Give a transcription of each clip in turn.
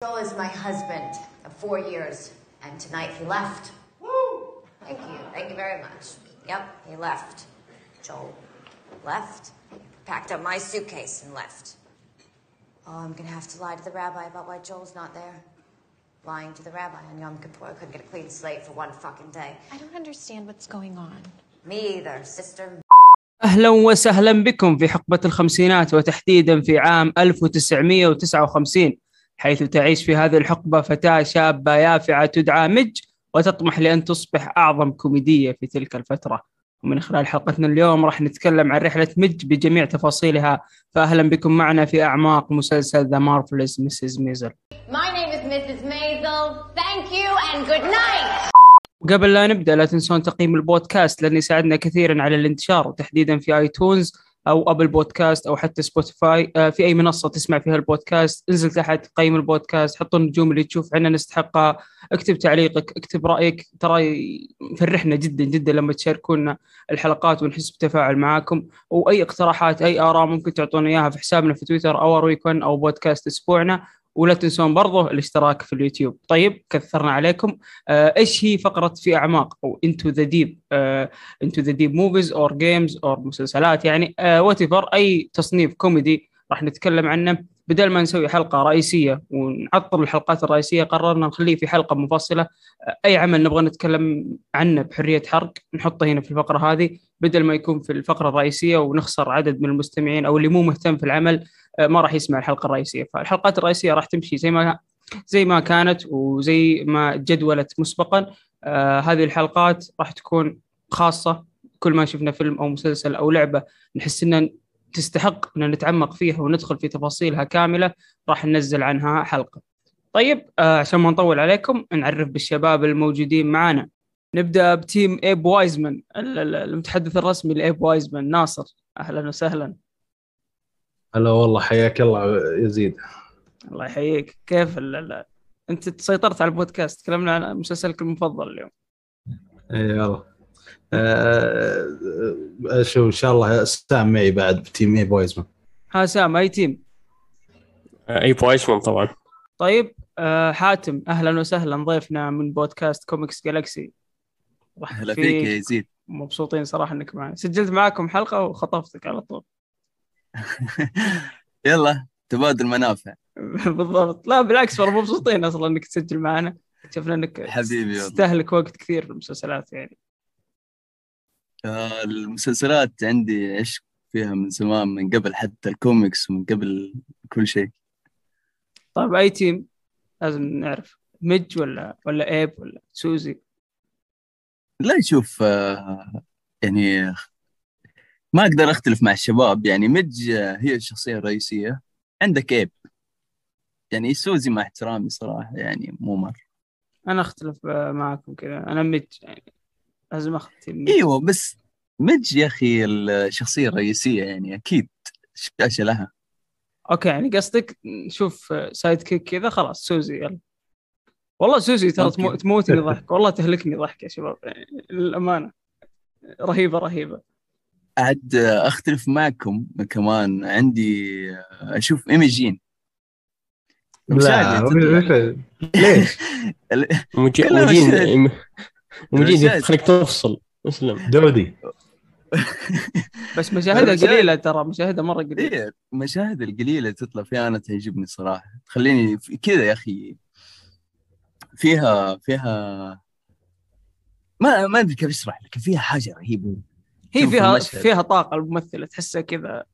Joel is my husband of four years, and tonight he left. Thank you. Thank you very much. Yep, he left. Joel left, packed up my suitcase and left. Oh, I'm gonna have to lie to the rabbi about why Joel's not there. Lying to the rabbi on Yom Kippur. I couldn't get a clean slate for one fucking day. I don't understand what's going on. Me either, sister. اهلا وسهلا بكم في حقبه الخمسينات وتحديدا في عام 1959 حيث تعيش في هذه الحقبة فتاة شابة يافعة تدعى مج وتطمح لأن تصبح أعظم كوميدية في تلك الفترة ومن خلال حلقتنا اليوم راح نتكلم عن رحلة مج بجميع تفاصيلها فأهلا بكم معنا في أعماق مسلسل The Marvelous Mrs. Maisel My name is Mrs. Maisel. Thank you and good night. وقبل لا نبدأ لا تنسون تقييم البودكاست لأنه يساعدنا كثيرا على الانتشار وتحديدا في آيتونز أو ابل بودكاست أو حتى سبوتيفاي آه، في أي منصة تسمع فيها البودكاست انزل تحت قيم البودكاست حط النجوم اللي تشوف عنا نستحقها. اكتب تعليقك اكتب رأيك. ترى يفرحنا جدا جدا لما تشاركونا الحلقات ونحس بتفاعل معاكم. وأي اقتراحات أي آراء ممكن تعطونا إياها في حسابنا في تويتر أو ويكون أو بودكاست أسبوعنا. ولا تنسون برضه الاشتراك في اليوتيوب. طيب كثرنا عليكم. آه، إيش هي فقرة في أعماق؟ أو into the deep into the deep movies or games or مسلسلات. يعني what أي تصنيف كوميدي راح نتكلم عنه. بدل ما نسوي حلقة رئيسية ونعطل الحلقات الرئيسية قررنا نخليه في حلقة منفصله آه، أي عمل نبغى نتكلم عنه بحرية حرق نحطه هنا في الفقرة هذه. بدل ما يكون في الفقرة الرئيسية ونخسر عدد من المستمعين أو اللي مو مهتم في العمل آه، ما راح يسمع الحلقة الرئيسية. فالحلقات الرئيسية راح تمشي زي ما زي ما كانت وزي ما جدولت مسبقا. آه هذه الحلقات راح تكون خاصة. كل ما شفنا فيلم أو مسلسل أو لعبة نحس ان تستحق إن نتعمق فيها وندخل في تفاصيلها كاملة راح ننزل عنها حلقة. طيب آه عشان ما نطول عليكم نعرف بالشباب الموجودين معنا. نبدأ بتيم إيب وايزمان ال- ال- المتحدث الرسمي لإيب وايزمان ناصر. أهلا وسهلا. هلا والله حياك الله يزيد الله يحييك. كيف ال- ال- انت سيطرت على البودكاست تكلمنا عن مسلسلك المفضل اليوم. اي والله آه، آه، شو إن شاء الله سام معي بعد ب team ايب وايزمان ها سام أي team؟ اي بويسمان طبعا. طيب آه حاتم أهلا وسهلا ضيفنا من بودكاست Comics Galaxy راح هلا في- فيك يا يزيد مبسوطين صراحة إنك معنا سجلت معاكم حلقة وخطفتك على طول. يلا تبادل منافع. بالضبط. لا بالعكس والله مبسوطين أصلا إنك تسجل معنا. شفنا إنك حبيبي. تستهلك وقت كثير في المسلسلات يعني. آه، المسلسلات عندي عشق فيها من زمان من قبل حتى الكوميكس ومن قبل كل شيء. طيب أي team؟ لازم نعرف. مج ولا ولا إيب ولا سوزي؟ لا يشوف آه، يعني ما أقدر أختلف مع الشباب يعني مج آه، هي الشخصية الرئيسية. عندك إيب. يعني سوزي مع احترامي صراحة يعني مو مرة. أنا أختلف آه، معكم كذا. أنا مج يعني لازم مج. إيوه بس مج يا أخي الشخصية الرئيسية يعني أكيد شاشة لها. أوكي يعني قصدك نشوف sidekick كذا خلاص سوزي يلا. والله سوزي ترى تموتني ضحك. والله تهلكني ضحك يا شباب يعني للأمانة. رهيبة رهيبة. عاد أختلف معكم كمان. عندي أشوف ايميجين لا. ليش؟ مجين. مجين مشاهد. تخليك تفصل. اسلم. دودي. بس مشاهدها مشاهد. قليلة ترى مشاهدها مرة قليلة. إيه المشاهد القليله اللي تطلع فيها أنا تعجبني صراحة. تخليني كذا يا أخي. فيها فيها ما ما أدري كيف أشرح لك. فيها حاجة رهيبة. هي فيها المشهد. فيها طاقة الممثلة تحسها كذا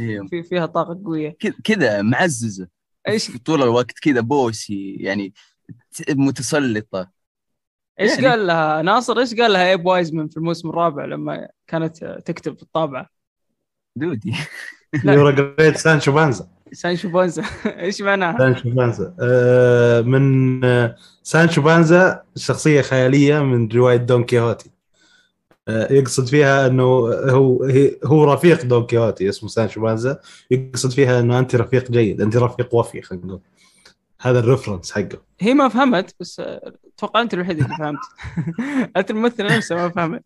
إيه، في فيها طاقة قوية. كذا- كذا معززة. إيش؟ طول الوقت كذا bossy يعني متسلطة. إيش يعني- قال لها ناصر؟ إيش قال لها ايب وايزمان في الموسم الرابع لما كانت تكتب في الطابعة؟ دودي. You're a great سانشو بانزا. سانشو بانزا إيش معناها؟ سانشو بانزا. آه، من آه، سانشو بانزا شخصية خيالية من رواية دون كيهوتي. يقصد فيها إنه هو هو رفيق دون كيهوتي اسمه سانشو بانزا يقصد فيها إنه انت رفيق جيد انت رفيق وفي خلينا نقول. هذا ال reference حقه. هي ما فهمت بس آه، أتوقع أنت الوحيد اللي فهمت. انت الممثلة نفسها ما فهمت.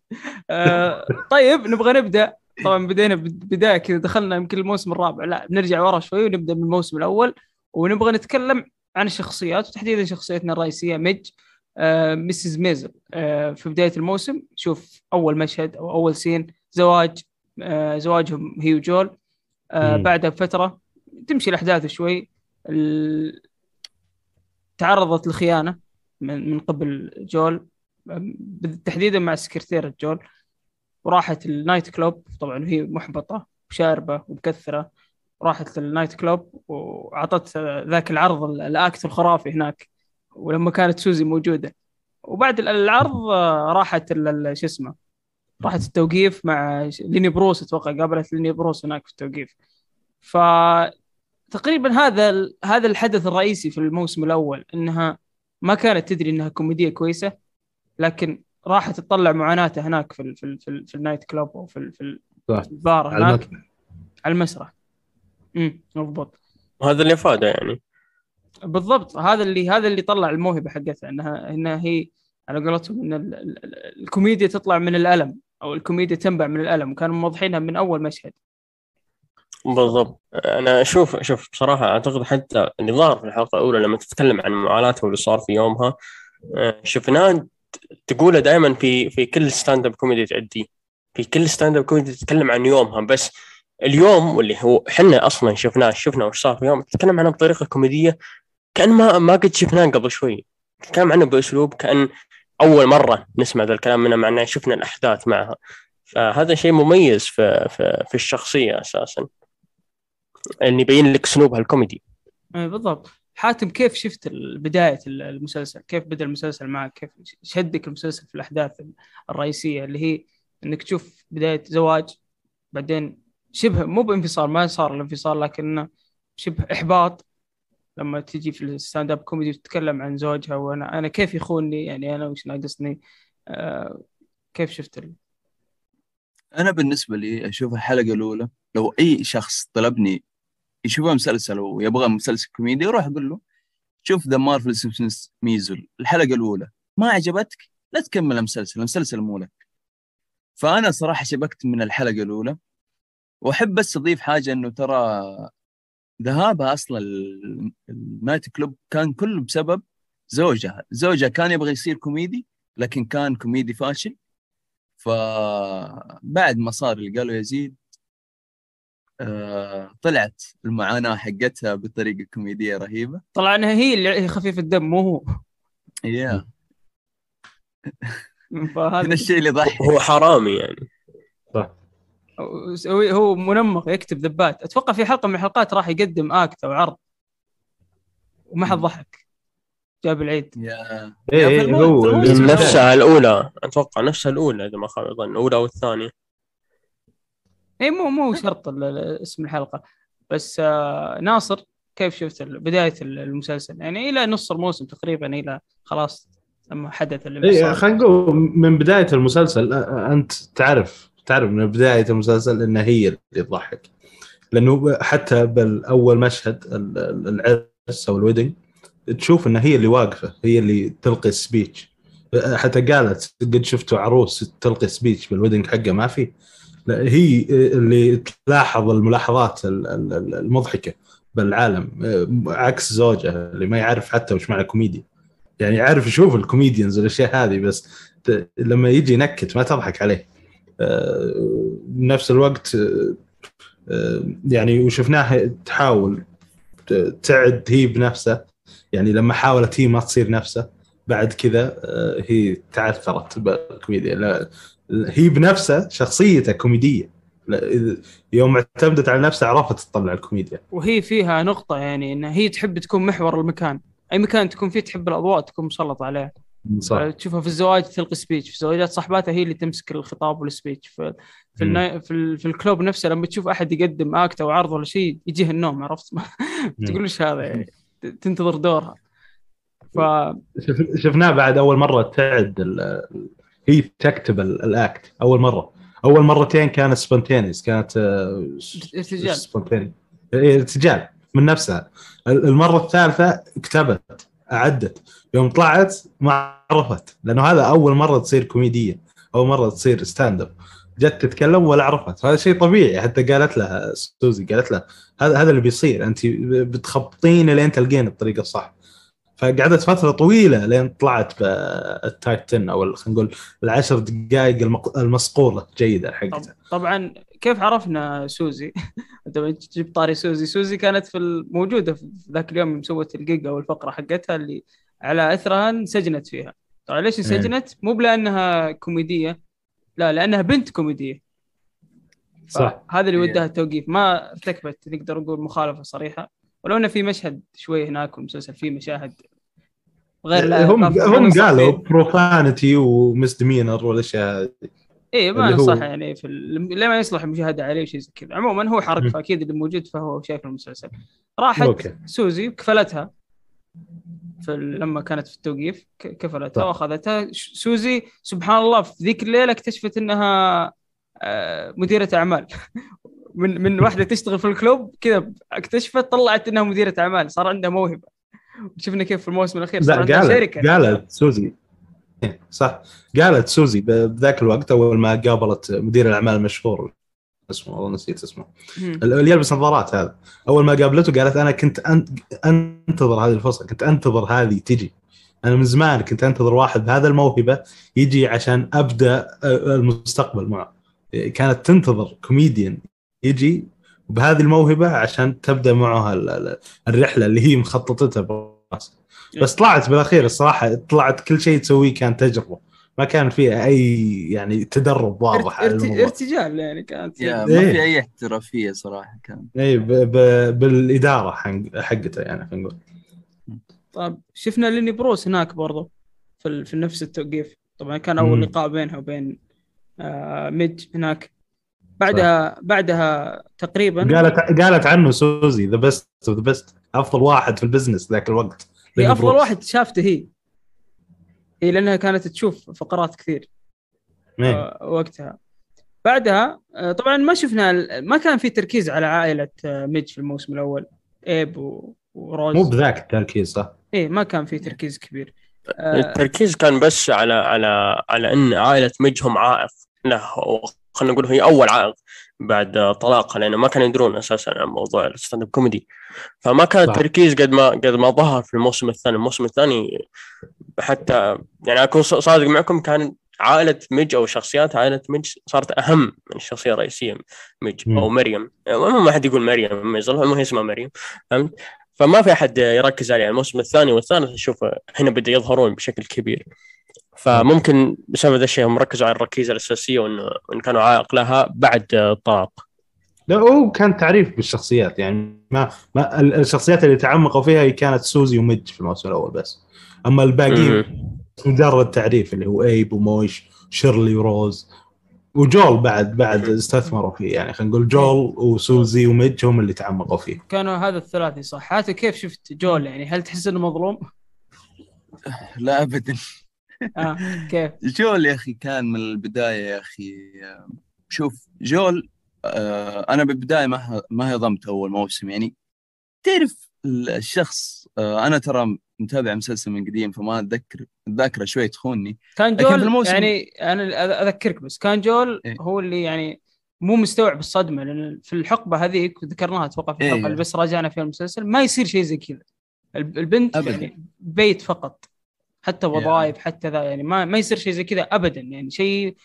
آه، طيب نبغى نبدأ. طبعا بدينا بد- بداية كذا دخلنا يمكن الموسم الرابع. لا بنرجع ورا شوي ونبدأ من الموسم الأول. ونبغى نتكلم عن الشخصيات وتحديدا شخصيتنا الرئيسية ميج. آه مسز ميزل آه في بداية الموسم شوف أول مشهد أو أول سين زواج آه زواجهم هي وجول آه. بعدها بفترة تمشي الأحداث شوي. تعرضت لخيانة من من قبل جول تحديدا مع سكرتيرة جول وراحت ال night club طبعا هي محبطة وشاربه ومكثره راحت لل night club واعطت ذاك العرض ال- ال act الخرافي هناك ولما كانت سوزي موجودة. وبعد ال- العرض آه، راحت ال- ال- شو اسمه راحت التوقيف مع ليني بروس أتوقع قابلت ليني بروس هناك في التوقيف. ف تقريبا هذا ال- هذا الحدث الرئيسي في الموسم الأول إنها ما كانت تدري إنها كوميدية كويسة لكن راحت تطلع معاناتها هناك في ال في ال في, ال في ال night club أو في ال في البار على هناك. المسرح. على المسرح. امم مضبوط. وهذا اللي افاده يعني. بالضبط. هذا اللي هذا اللي طلع الموهبة حقتها إنها إنها هي على قولتهم إن ال- ال- ال- الكوميديا تطلع من الألم أو الكوميديا تنبع من الألم وكانوا موضحينها من أول مشهد. بالضبط. أنا أشوف شوف بصراحة أعتقد حتى اللي ظهر في الحلقة الأولى لما تتكلم عن معاناتها واللي صار في يومها آه، شفناه تقوله دائما في في كل stand-up comedy تأديه في كل stand-up comedy تتكلم عن يومها. بس اليوم واللي هو إحنا أصلا شفناه شفنا وش صار في يوم تتكلم عنه بطريقة كوميدية كأن ما ما قد شفناه قبل شوي. تتكلم عنه بأسلوب كأن أول مرة نسمع ذا الكلام منها مع اننا شفنا الأحداث معها. فهذا شيء مميز في في, في الشخصية أساسا. إن يبين لك اسلوبها الكوميدي إيه بالضبط. حاتم كيف شفت بداية ال- المسلسل؟ كيف بدأ المسلسل معك؟ كيف شدك المسلسل في الأحداث الرئيسية اللي هي إنك تشوف بداية زواج بعدين شبه مو بانفصال ما صار الانفصال لكنه شبه إحباط لما تجي في ال stand-up comedy وتتكلم عن زوجها وأنا أنا كيف يخونني يعني أنا وش ناقصني؟ آه كيف شفت ال... أنا بالنسبة لي أشوف الحلقة الأولى لو أي شخص طلبني يشوفها مسلسل ويبغى مسلسل كوميدي أروح أقول له شوف ذا مارفلس مسز ميزل الحلقة الأولى. ما عجبتك؟ لا تكمل المسلسل المسلسل مو لك. فأنا صراحة شبكت من الحلقة الأولى. وأحب بس اضيف حاجة إنه ترى ذهابها أصلا ال- ال night club كان كله بسبب زوجها. زوجها كان يبغى يصير كوميدي لكن كان كوميدي فاشل. فبعد ما صار اللي قاله يزيد آه، طلعت المعاناة حقتها بطريقة كوميدية رهيبة. طلع إنها هي اللي هي خفيف الدم مو هو. يا. فهذا الشيء اللي يضحك هو حرامي يعني. هو هو منمق يكتب ذبات. أتوقع في حلقة من الحلقات راح يقدم اكت أو عرض وما حد ضحك. جاب العيد. يا إيه إيه، هو اللي-. نفسها الأولى. أتوقع نفسها الأولى إذا ما خاب الظن الأولى أو الثانية. اي مو مو شرط اسم الحلقة. بس آه ناصر كيف شفت بداية ال- المسلسل؟ يعني إلى نص الموسم تقريبا إلى خلاص لما حدث إيه الانفصال خلينا نقول من بداية المسلسل أنت تعرف تعرف من بداية المسلسل إنها هي اللي تضحك. لأنه حتى بالأول مشهد ال- ال- العرس أو ال wedding تشوف إنها هي اللي واقفة هي اللي تلقي ال speech حتى قالت قد شفتوا عروس تلقي speech بال wedding حقه ما في. هي اللي تلاحظ الملاحظات ال- ال- ال- المضحكة بالعالم عكس زوجها اللي ما يعرف حتى وش معنى كوميديا يعني يعرف يشوف ال comedians والأشياء هذه بس لما يجي ينكت ما تضحك عليه. بنفس الوقت آه، آه، يعني وشفناها تحاول تعد هي بنفسها يعني لما حاولت هي ما تصير نفسها بعد كذا آه، هي تعثرت بالكوميديا. هي بنفسها شخصيتها كوميدية. يوم اعتمدت على نفسها عرفت تطلع الكوميديا. وهي فيها نقطة يعني انها هي تحب تكون محور المكان. أي مكان تكون فيه تحب الأضواء تكون مسلطه عليه صح. تشوفها في الزواج تلقي speech في زواجات صاحباتها هي اللي تمسك الخطاب وال speech في في. النا... في, ال... في ال club نفسه لما تشوف أحد يقدم act أو عرض ولا شيء يجيه النوم عرفت؟ ما تقول إيش هذا؟ يعني تنتظر دورها. ف شف- شفناه بعد أول مرة تعد ال- هي تكتب ال- ال act أول مرة. أول مرتين كانت spontaneous كانت آه، ارتجال. spontaneous إيه، ارتجال من نفسها. ال- المرة الثالثة كتبت أعدت. يوم طلعت ما عرفت لأنه هذا أول مرة تصير كوميدية أول مرة تصير stand up جت تتكلم ولا عرفت. هذا شيء طبيعي حتى قالت لها سوزي قالت لها هذا هذا اللي بيصير أنت بتخبطين لين تلقين الطريقة الصح فقعدت فترة طويلة لين طلعت بال tight 10 أو خلينا نقول العشر دقائق المصقوله جيدة حقتها. طبعا كيف عرفنا سوزي؟ أنت جبت طاري سوزي، سوزي كانت في موجودة في ذاك اليوم يوم سوت الجيجا والفقرة حقتها اللي على أثرها انسجنت فيها. طبعا ليش انسجنت؟ مو بلأنها كوميدية لا لأنها بنت كوميدية. صح هذا اللي إيه. وداها التوقيف ما ارتكبت نقدر نقول مخالفة صريحة ولو إنه في مشهد شوي هناك والمسلسل فيه مشاهد غير هم هم قالوا. بروفانتي ومسدمينر والأشياء هذه إيه ما اللي هو- يعني في ال- لما يصلح المشاهده عليه وشيء زي كذا عموما هو حرق. فأكيد اللي موجود فهو شايف المسلسل راحت أوكي. سوزي كفلتها في لما كانت في التوقيف كفلتها. واخذتها. سوزي سبحان الله في ذيك الليلة اكتشفت إنها آه، مديرة أعمال. من من واحدة تشتغل في الكلوب كذا اكتشفت طلعت إنها مديرة أعمال. صار عندها موهبة. شفنا كيف في الموسم الأخير صار عندها قالت شركة. قالت سوزي. إيه، صح. قالت سوزي بذاك الوقت أول ما قابلت مدير الأعمال المشهور. اسمه والله نسيت اسمه. اللي يلبس نظارات هذا. أول ما قابلته قالت أنا كنت أنتظر هذه الفرصة كنت أنتظر هذه تجي. أنا من زمان كنت أنتظر واحد بهذا الموهبة يجي عشان أبدأ المستقبل معه. كانت تنتظر كوميديان يجي بهذه الموهبة عشان تبدأ معه ال- ال- الرحلة اللي هي مخططتها براسها بس طلعت بالأخير الصراحة طلعت كل شيء تسويه كان تجربة. ما كان فيها أي يعني تدرب واضح على إرت- الموضوع. ارتجال يعني كانت يا إيه. ما في أي احترافية صراحة كان. اي ب- ب- بالإدارة حق- حقته يعني خلينا نقول. طيب شفنا ليني بروس هناك برضو في ال- في نفس التوقيف. طبعا كان أول مم. لقاء بينها وبين آه ميج هناك. بعدها بعدها تقريبا قالت قالت عنه سوزي the best of the best أفضل واحد في ال business ذاك الوقت هي أفضل بروس. واحد شافته هي. هي لأنها كانت تشوف فقرات كثير. إيه. آه، وقتها. بعدها آه، طبعا ما شفنا ال- ما كان في تركيز على عائلة آه، ميج في الموسم الأول. إيب و- وروز. مو بذاك التركيز صح؟ إيه ما كان في تركيز كبير. التركيز كان بس على على على إن عائلة ميج هم عائق. له خلينا نقول هي أول عائق بعد طلاقها لأنه ما كانوا يدرون أساسا عن موضوع ال stand up comedy. فما كان. التركيز قد ما قد ما ظهر في الموسم الثاني. الموسم الثاني حتى يعني أكون صادق معكم كان عائلة ميج أو شخصيات عائلة ميج صارت أهم من الشخصية الرئيسية ميج. أو مريم. ما ما حد يقول مريم ما هي اسمها مريم فهمت؟ فما في أحد يركز عليها. الموسم الثاني والثالث نشوف هنا بدا يظهرون بشكل كبير. فممكن بسبب ذا الشيء هم ركزوا على الركيزة الأساسية وانه إن كانوا عائق لها بعد الطلاق. لا هو كان تعريف بالشخصيات. يعني ما ما ال- الشخصيات اللي تعمقوا فيها هي كانت سوزي وميج في الموسم الأول بس. أما الباقيين. مجرد تعريف اللي هو إيب ومويش شيرلي وروز وجول بعد بعد استثمروا فيه. يعني خلينا نقول جول وسوزي وميج هم اللي تعمقوا فيه. كانوا هذا الثلاثي صح؟ حاتم كيف شفت جول يعني؟ هل تحس إنه مظلوم؟ لا ابدا. آه كيف؟ جول يا أخي كان من البداية يا أخي. شوف جول آه، أنا بالبداية ما ما هضمت أول موسم. يعني تعرف الشخص آه، أنا ترى متابع مسلسل من قديم فما اتذكر الذاكره شوي تخونني كان في جول الموسم- يعني أنا أذكرك بس كان جول إيه. هو اللي يعني مو مستوعب الصدمة لأن في الحقبة هذيك وذكرناها أتوقع في الحلقة إيه. اللي بس راجعنا فيها المسلسل ما يصير شيء زي كذا الب- البنت أبداً. يعني بيت فقط حتى وظائف حتى ذا يعني ما ما يصير شيء زي كذا ابدا يعني شيء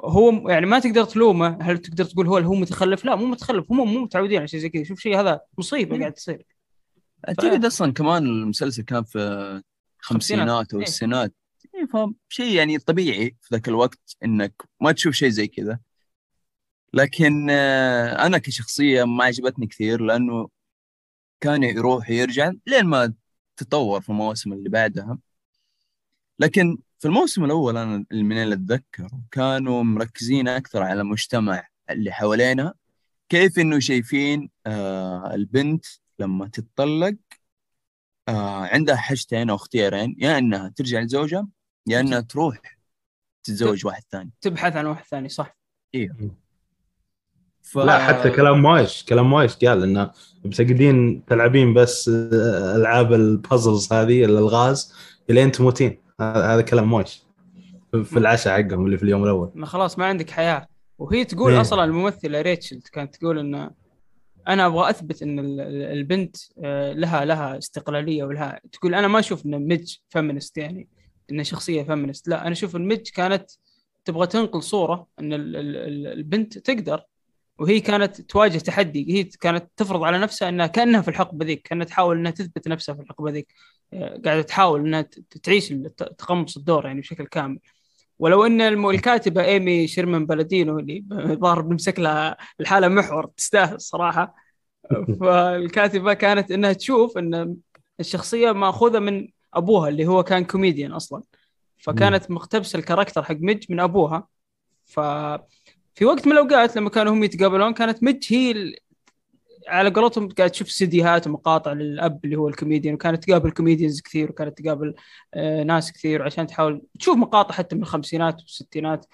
هو يعني ما تقدر تلومه هل تقدر تقول هو هو متخلف لا مو متخلف هم مو متعودين على شيء زي كذا شوف شيء هذا مصيبة إيه. قاعد تصير اعتقد أصلا كمان المسلسل كان في الخمسينات أو إيه. الستينات إيه، فشيء يعني طبيعي في ذاك الوقت إنك ما تشوف شيء زي كذا. لكن آه، أنا كشخصية ما عجبتني كثير لأنه كان يروح يرجع لين ما تطور في المواسم اللي بعدها. لكن في الموسم الأول أنا من اللي اتذكر كانوا مركزين أكثر على المجتمع اللي حوالينا كيف إنه شايفين آه البنت لما تتطلق آه عندها حاجتين أو اختيارين يا إنها ترجع لزوجها يا إنها تروح تتزوج واحد ثاني. تبحث عن واحد ثاني صح. ف... لا حتى كلام مويش كلام مويش قال إنه بتقعدين تلعبين بس آه، ألعاب البازلز هذه الألغاز إلين تموتين. هذا هذا كلام مويش في العشاء حقهم اللي في اليوم الأول. ما خلاص ما عندك حياة. وهي تقول إيه. أصلا الممثلة ريتشل كانت تقول إنه أنا أبغى أثبت إن ال- ال- البنت آه، لها لها استقلالية ولها تقول أنا ما أشوف إن ميج feminist يعني إنها شخصية feminist لا أنا أشوف إن ميج كانت تبغى تنقل صورة إن ال- ال- ال- البنت تقدر وهي كانت تواجه تحدي. هي كانت تفرض على نفسها إنها كأنها في الحقبة ذيك كأنها تحاول إنها تثبت نفسها في الحقبة ذيك. آه، قاعدة تحاول إنها تعيش تقمص الدور يعني بشكل كامل. ولو إن الكاتبة إيمي شيرمان بلادينو اللي الظاهر بنمسك لها لحالها محور تستاهل صراحة. فالكاتبة كانت إنها تشوف إن الشخصية مأخوذة من أبوها اللي هو كان كوميديان أصلا. فكانت مقتبسة ال character حق ميج من أبوها. ف في وقت من الأوقات لما كانوا هم يتقابلون كانت ميج هي. على قولتهم قاعد تشوف سيديهات ومقاطع للأب اللي هو الكوميديان وكانت تقابل comedians كثير وكانت تقابل آه، ناس كثير عشان تحاول تشوف مقاطع حتى من الخمسينات والستينات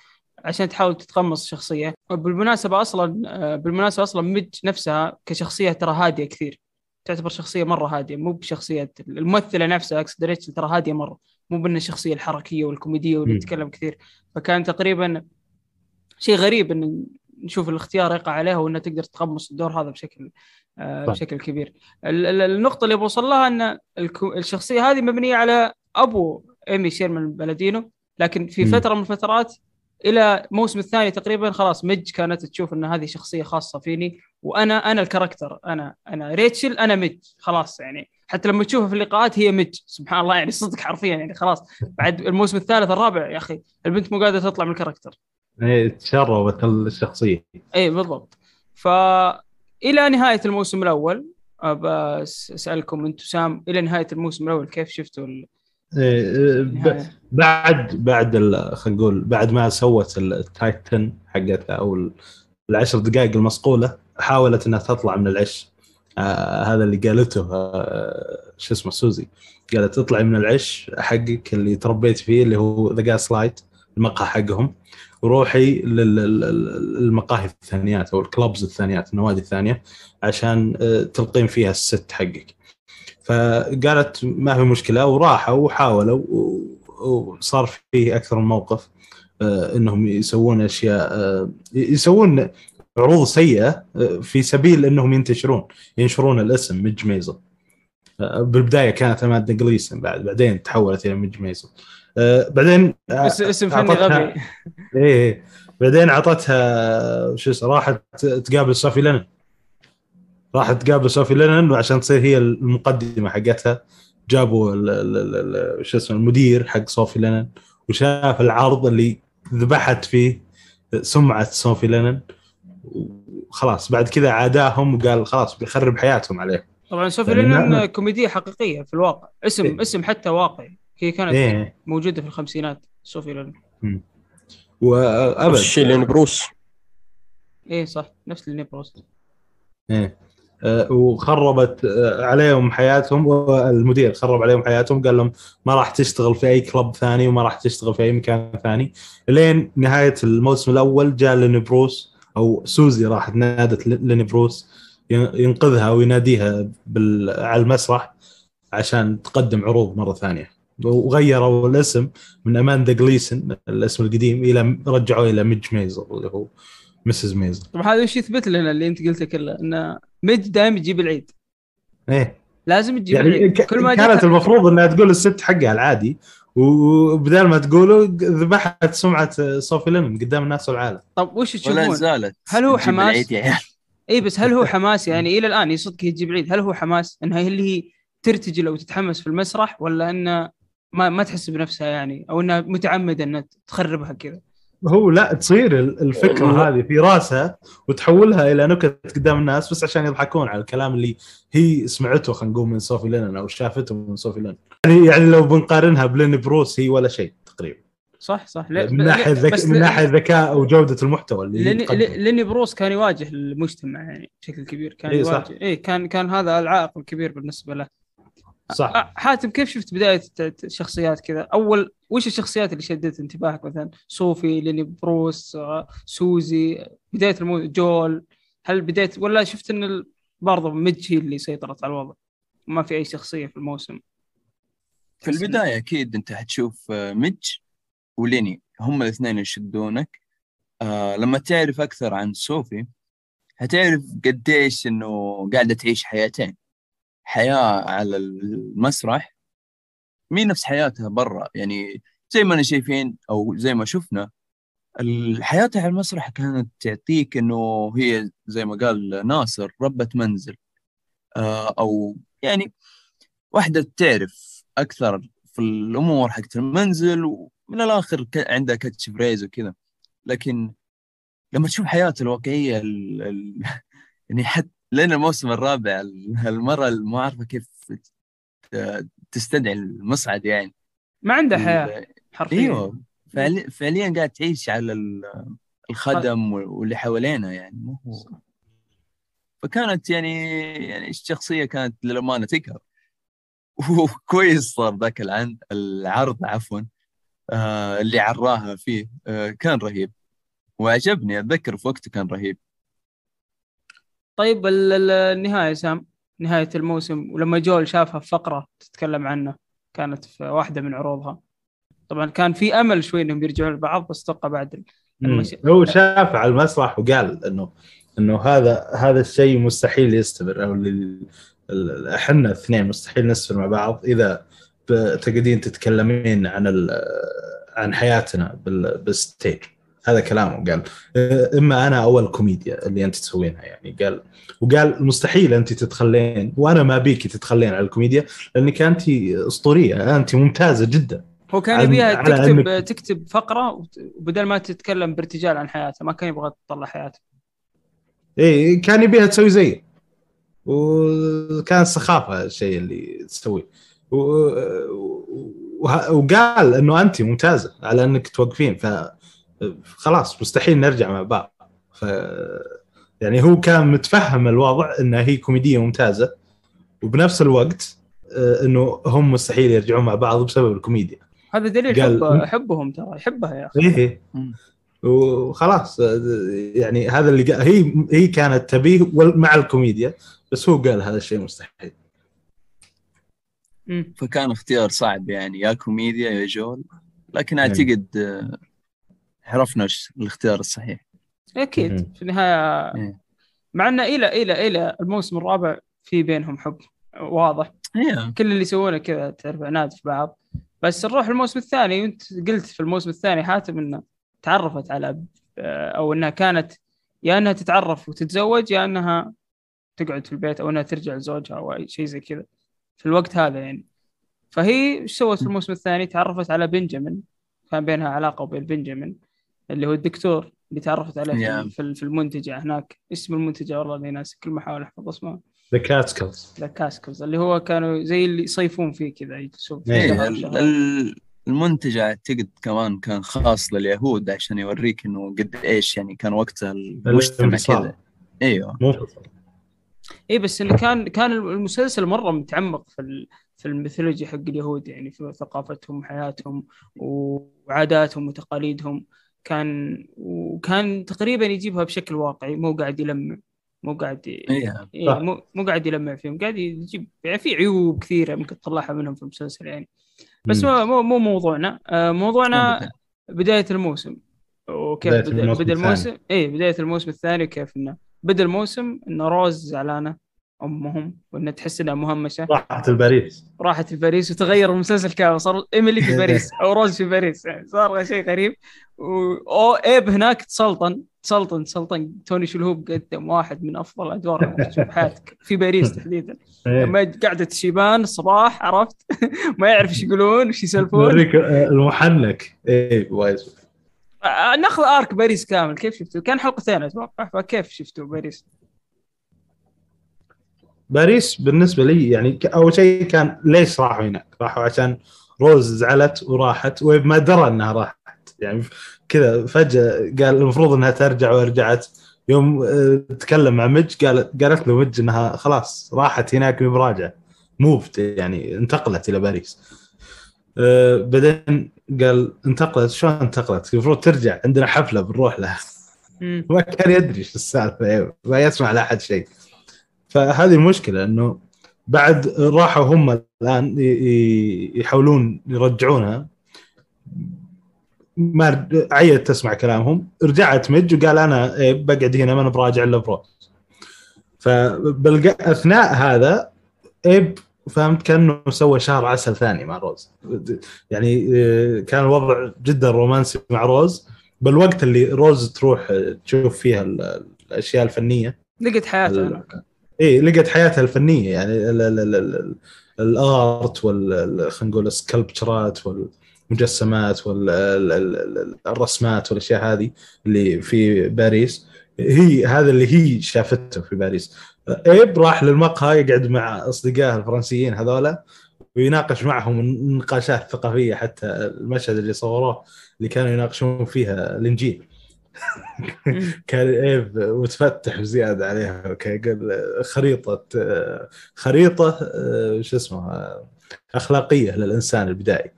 عشان تحاول تتقمص الشخصية. بالمناسبه أصلا آه، بالمناسبة أصلا ميج نفسها كشخصية ترى هادية كثير. تعتبر شخصية مرة هادية مو بشخصية الممثلة نفسها إكس ريتشل ترى هادية مرة. مو بان الشخصيه الحركية والكوميدية واللي. تتكلم كثير. فكان تقريبا شيء غريب إن نشوف الاختيار يقع عليها وانها تقدر تقمص الدور هذا بشكل آه، صح. بشكل كبير ال- ال- النقطة اللي بوصل لها إن الشخصية هذه مبنية على أبو إيمي شيرمان بلادينو لكن في. فترة من الفترات إلى الموسم الثاني تقريبا خلاص مج كانت تشوف إن هذه شخصية خاصة فيني وأنا أنا ال character أنا أنا ريتشل أنا مج خلاص يعني حتى لما تشوفها في اللقاءات هي مج سبحان الله يعني صدق حرفيا يعني خلاص بعد الموسم الثالث الرابع يا أخي البنت مو قادرة تطلع من ال character تشربت الشخصية. اي إيه، بالضبط. ف إلى نهاية الموسم الأول بس أسألكم أنتم سام إلى نهاية الموسم الأول كيف شفتوا ال- إيه،؟ بعد بعد ال- خلينا نقول بعد ما سوت ال tight ten حقتها أو ال- العشر دقائق المصقولة حاولت إنها تطلع من العش. آه هذا اللي قالته آه شو اسمه سوزي. قالت اطلعي من العش حقك اللي تربيت فيه اللي هو The Gaslight المقهى حقهم. وروحي للمقاهي الثانيات أو الكلبز الثانيات النوادي الثانية عشان آه، تلقين فيها الست حقك. فقالت ما في مشكلة وراحوا وحاولوا وصار في أكثر من موقف آه، إنهم يسوون أشياء آه، يسوون عروض سيئة في سبيل إنهم ينتشرون ينشرون الاسم ميج ميزل. بالبداية كانت اماندا جليسن بعد بعدين تحولت إلى ميج ميزل. آه، بعدين اس- اسم فني غبي. إيه إيه. بعدين أعطتها شو اسمه راحت تقابل صوفي لينن. راحت تقابل صوفي لينن وعشان تصير هي المقدمة حقتها جابوا شو اسمه المدير حق صوفي لينن وشاف العرض اللي ذبحت فيه سمعة صوفي لينن. وخلاص بعد كذا عاداهم وقال خلاص بيخرب حياتهم عليه طبعا صوفي يعني لينن ما- كوميدية حقيقية في الواقع. اسم إيه. اسم حتى واقعي. هي كانت إيه. موجودة في الخمسينات صوفي لينن نفس وأبد. الشيء ليني بروس. إيه صح. نفس ليني بروس إيه. آه، وخربت آه، عليهم حياتهم. والمدير خرب عليهم حياتهم قال لهم ما راح تشتغل في أي club ثاني وما راح تشتغل في أي مكان ثاني. لين نهاية الموسم الأول جاء ليني بروس أو سوزي راحت نادت ليني بروس ينقذها ويناديها بال... على المسرح عشان تقدم عروض مرة ثانية. وغيروا الاسم من أماندا جليسن الاسم القديم إلى رجعوه إلى ميج ميزل اللي هو Mrs. Maisel. طبعا هذا وش يثبت لنا اللي أنت قلته كله إن ميج دائما يجيب العيد. إيه. لازم تجيب يعني العيد. ك- كل ما كانت المفروض إنها تقول ال set حقها العادي وبدال ما تقوله ذبحت سمعة صوفي لينن قدام الناس والعالم طب وش ولا تشوفون؟ زالت هل هو تجيب حماس؟ العيد يا عيال. اي بس هل هو حماس؟ يعني إلى الآن هي صدق هي تجيب العيد. هل هو حماس إنها هي اللي هي ترتجل أو تتحمس في المسرح ولا انها ما ما تحس بنفسها يعني أو إنها متعمدة إنها تخربها كذا. هو لا تصير ال- الفكرة هذه في راسها وتحولها إلى نكت قدام الناس بس عشان يضحكون على الكلام اللي هي سمعته خلينا نقول من صوفي لينن أو شافته من صوفي لينن. يعني يعني لو بنقارنها بليني بروس هي ولا شيء تقريبا. صح صح. لا من ناحية ذك... من ناحية ذكاء أو جودة المحتوى اللي ليني. ليني بروس كان يواجه المجتمع يعني بشكل كبير كان إيه. يواجه اي كان كان هذا العائق الكبير بالنسبة له. صح. آه، حاتم كيف شفت بداية الشخصيات كذا؟ أول وش الشخصيات اللي شدت انتباهك مثلا؟ صوفي ليني بروس آه، سوزي بداية المو... جول. هل بداية ولا شفت إن ال- برضه ميج هي اللي سيطرت على الوضع؟ ما في أي شخصية في الموسم. في البداية أكيد أنت حتشوف آه، ميج وليني. هم الاثنين يشدونك. آه لما تعرف أكثر عن صوفي حتعرف قديش إنه قاعدة تعيش حياتين. حياة على المسرح مين نفس حياتها برا. يعني زي ما أنا شايفين أو زي ما شفنا الحياة على المسرح كانت تعطيك إنه هي زي ما قال ناصر ربة منزل. آه، أو يعني واحدة تعرف أكثر في الأمور حقت المنزل ومن الآخر عندها كاتش فريز وكذا. لكن لما تشوف حياته الواقعية ال... ال... يعني حتى لين الموسم الرابع ال- المرة ما عارفة كيف تستدعي المصعد يعني. ما عنده حياة حرفيا. إيوه. فعليا فعليا قاعد تعيش على ال- الخدم واللي حوالينا يعني مو هو. فكانت يعني يعني الشخصية كانت للأمانة تقهر وكويس صار ذاك العن العرض عفوا آه اللي عراها فيه آه كان رهيب. وعجبني أتذكر في وقته كان رهيب. طيب ال- ال- النهاية سام نهاية الموسم ولما جول شافها في فقرة تتكلم عنه كانت في واحدة من عروضها طبعا كان في أمل شوي إنهم يرجعون لبعض بس أتوقع بعد ال- لما مم. ش- هو شاف على المسرح وقال إنه إنه هذا هذا الشيء مستحيل يستمر أو إحنا الاثنين مستحيل نستمر مع بعض إذا تقعدين تتكلمين عن عن حياتنا بال- بال stage هذا كلامه قال إما أنا أو الكوميديا اللي أنت تسوينها يعني. قال وقال مستحيل أنت تتخلين وأنا ما أبيكي تتخلين على الكوميديا لأنك أنت أسطورية أنت ممتازة جدا. هو كان يبيها تكتب أنك- تكتب فقرة وبدل ما تتكلم بارتجال عن حياته ما كان يبغى تطلع حياته. إيه كان يبيها تسوي زيه وكان سخافة الشيء اللي تسويه و... وقال إنه أنت ممتازة على إنك توقفين ف خلاص مستحيل نرجع مع بعض ف يعني هو كان متفهم الوضع انها هي كوميدية ممتازة وبنفس الوقت آه، إنه هم مستحيل يرجعون مع بعض بسبب الكوميديا هذا دليل قال- حب حبهم ترى يحبها يا أخي إيه. مم. وخلاص آه، يعني هذا اللي قال هي هي كانت تبيه مع الكوميديا بس هو قال هذا الشيء مستحيل. فكان اختيار صعب يعني يا كوميديا يا جول لكن نعم. أعتقد آه، عرفنا الاختيار الصحيح أكيد مم. في النهاية إيه. مع إنه إلى إلى إلى الموسم الرابع في بينهم حب واضح هي كل اللي يسوونه كذا تعرف عناد في بعض بس نروح الموسم الثاني أنت قلت في الموسم الثاني حاتم إنه تعرفت على أو إنها كانت يا إنها تتعرف وتتزوج يا إنها تقعد في البيت أو إنها ترجع لزوجها أو أي شيء زي كذا في الوقت هذا يعني فهي إيش سوت في الموسم الثاني؟ تعرفت على بنجامين كان بينها علاقة وبين بنجامين اللي هو الدكتور اللي تعرفت عليه في- Yeah. في في المنتجع هناك. اسم المنتجع والله إني ناسي كل ما أحاول أحفظ اسمه The Catskills The Catskills اللي هو كانوا زي اللي يصيفون فيه كذا يجلسون فيه. إيه، المنتجع أعتقد كمان كان خاص لليهود عشان يوريك إنه قد إيش يعني كان وقتها المجتمع. كذا. إيوه. اي بس إنه كان كان المسلسل مرة متعمق في ال... في ال mythology حق اليهود يعني في ثقافتهم وحياتهم وعاداتهم وتقاليدهم. كان وكان تقريبا يجيبها بشكل واقعي مو قاعد يلمع مو قاعد إيه صح. مو مو قاعد يلمع فيهم قاعد يجيب يعني في عيوب كثيرة ممكن تطلعها منهم في المسلسل يعني بس مم. مو مو مو موضوعنا آه، موضوعنا. بداية الموسم وكيف بدأ الموسم بدأ. الموسم اي بداية الموسم الثاني وكيف إنه بدأ الموسم إنه روز زعلانة أمهم وإنها تحس إنها مهمشة. راحت لباريس. راحت لباريس وتغير المسلسل كامل. صار إيميلي في باريس أو روز في باريس. يعني صار شيء غريب. و أو إيب هناك تسلطن تسلطن تسلطن. توني شلهوب قدم واحد من أفضل تشوف بحياتك في باريس تحديدا. إيه. لما قعدة الشيبان الصباح عرفت؟ ما يعرف إيش يقولون إيش يسولفون. آه، المحنك. إيه وايد. آه، ناخذ آرك باريس كامل. كيف شفتوا؟ كان حلقتين أتوقع. فكيف شفتوا باريس؟ باريس بالنسبة لي يعني أول شيء كان ليش راحوا هناك؟ راحوا عشان روز زعلت وراحت وما درى إنها راحت. يعني كذا فجأة قال المفروض إنها ترجع ورجعت. يوم آه، تكلم مع مج قال قالت له مج إنها خلاص راحت هناك براجعه موفت يعني انتقلت إلى باريس. آه، بعدين قال انتقلت. شلون انتقلت؟ المفروض ترجع. عندنا حفلة بنروح لها. ما كان يدري إيش السالفة. ما يسمع لأحد شيء. فهذه المشكلة إنه بعد راحوا هم الآن يحاولون يرجعونها. ما عيت تسمع كلامهم. رجعت مج وقال أنا إيه، بقعد هنا ما أنا براجع إلا بروز فاثناء هذا إيب فهمت كأنه سوى شهر عسل ثاني مع روز. يعني آه، كان الوضع جدا رومانسي مع روز. بالوقت اللي روز تروح تشوف فيها ال- الأشياء الفنية. لقيت حياته. إيه لقت حياتها الفنية يعني ال ال ال ال الآرت وال خلينا نقول السكلبتشرات والمجسمات والرسمات والأشياء هذه اللي في باريس هي هذا اللي هي شافته في باريس. إيب راح للمقهى يقعد مع أصدقائه الفرنسيين هذولا ويناقش معهم النقاشات الثقافية حتى المشهد اللي صوروه اللي كانوا يناقشون فيها الإنجيل. كان ايب متفتح بزياده عليها خريطة خريطة شو اسمه أخلاقية للإنسان البدائي.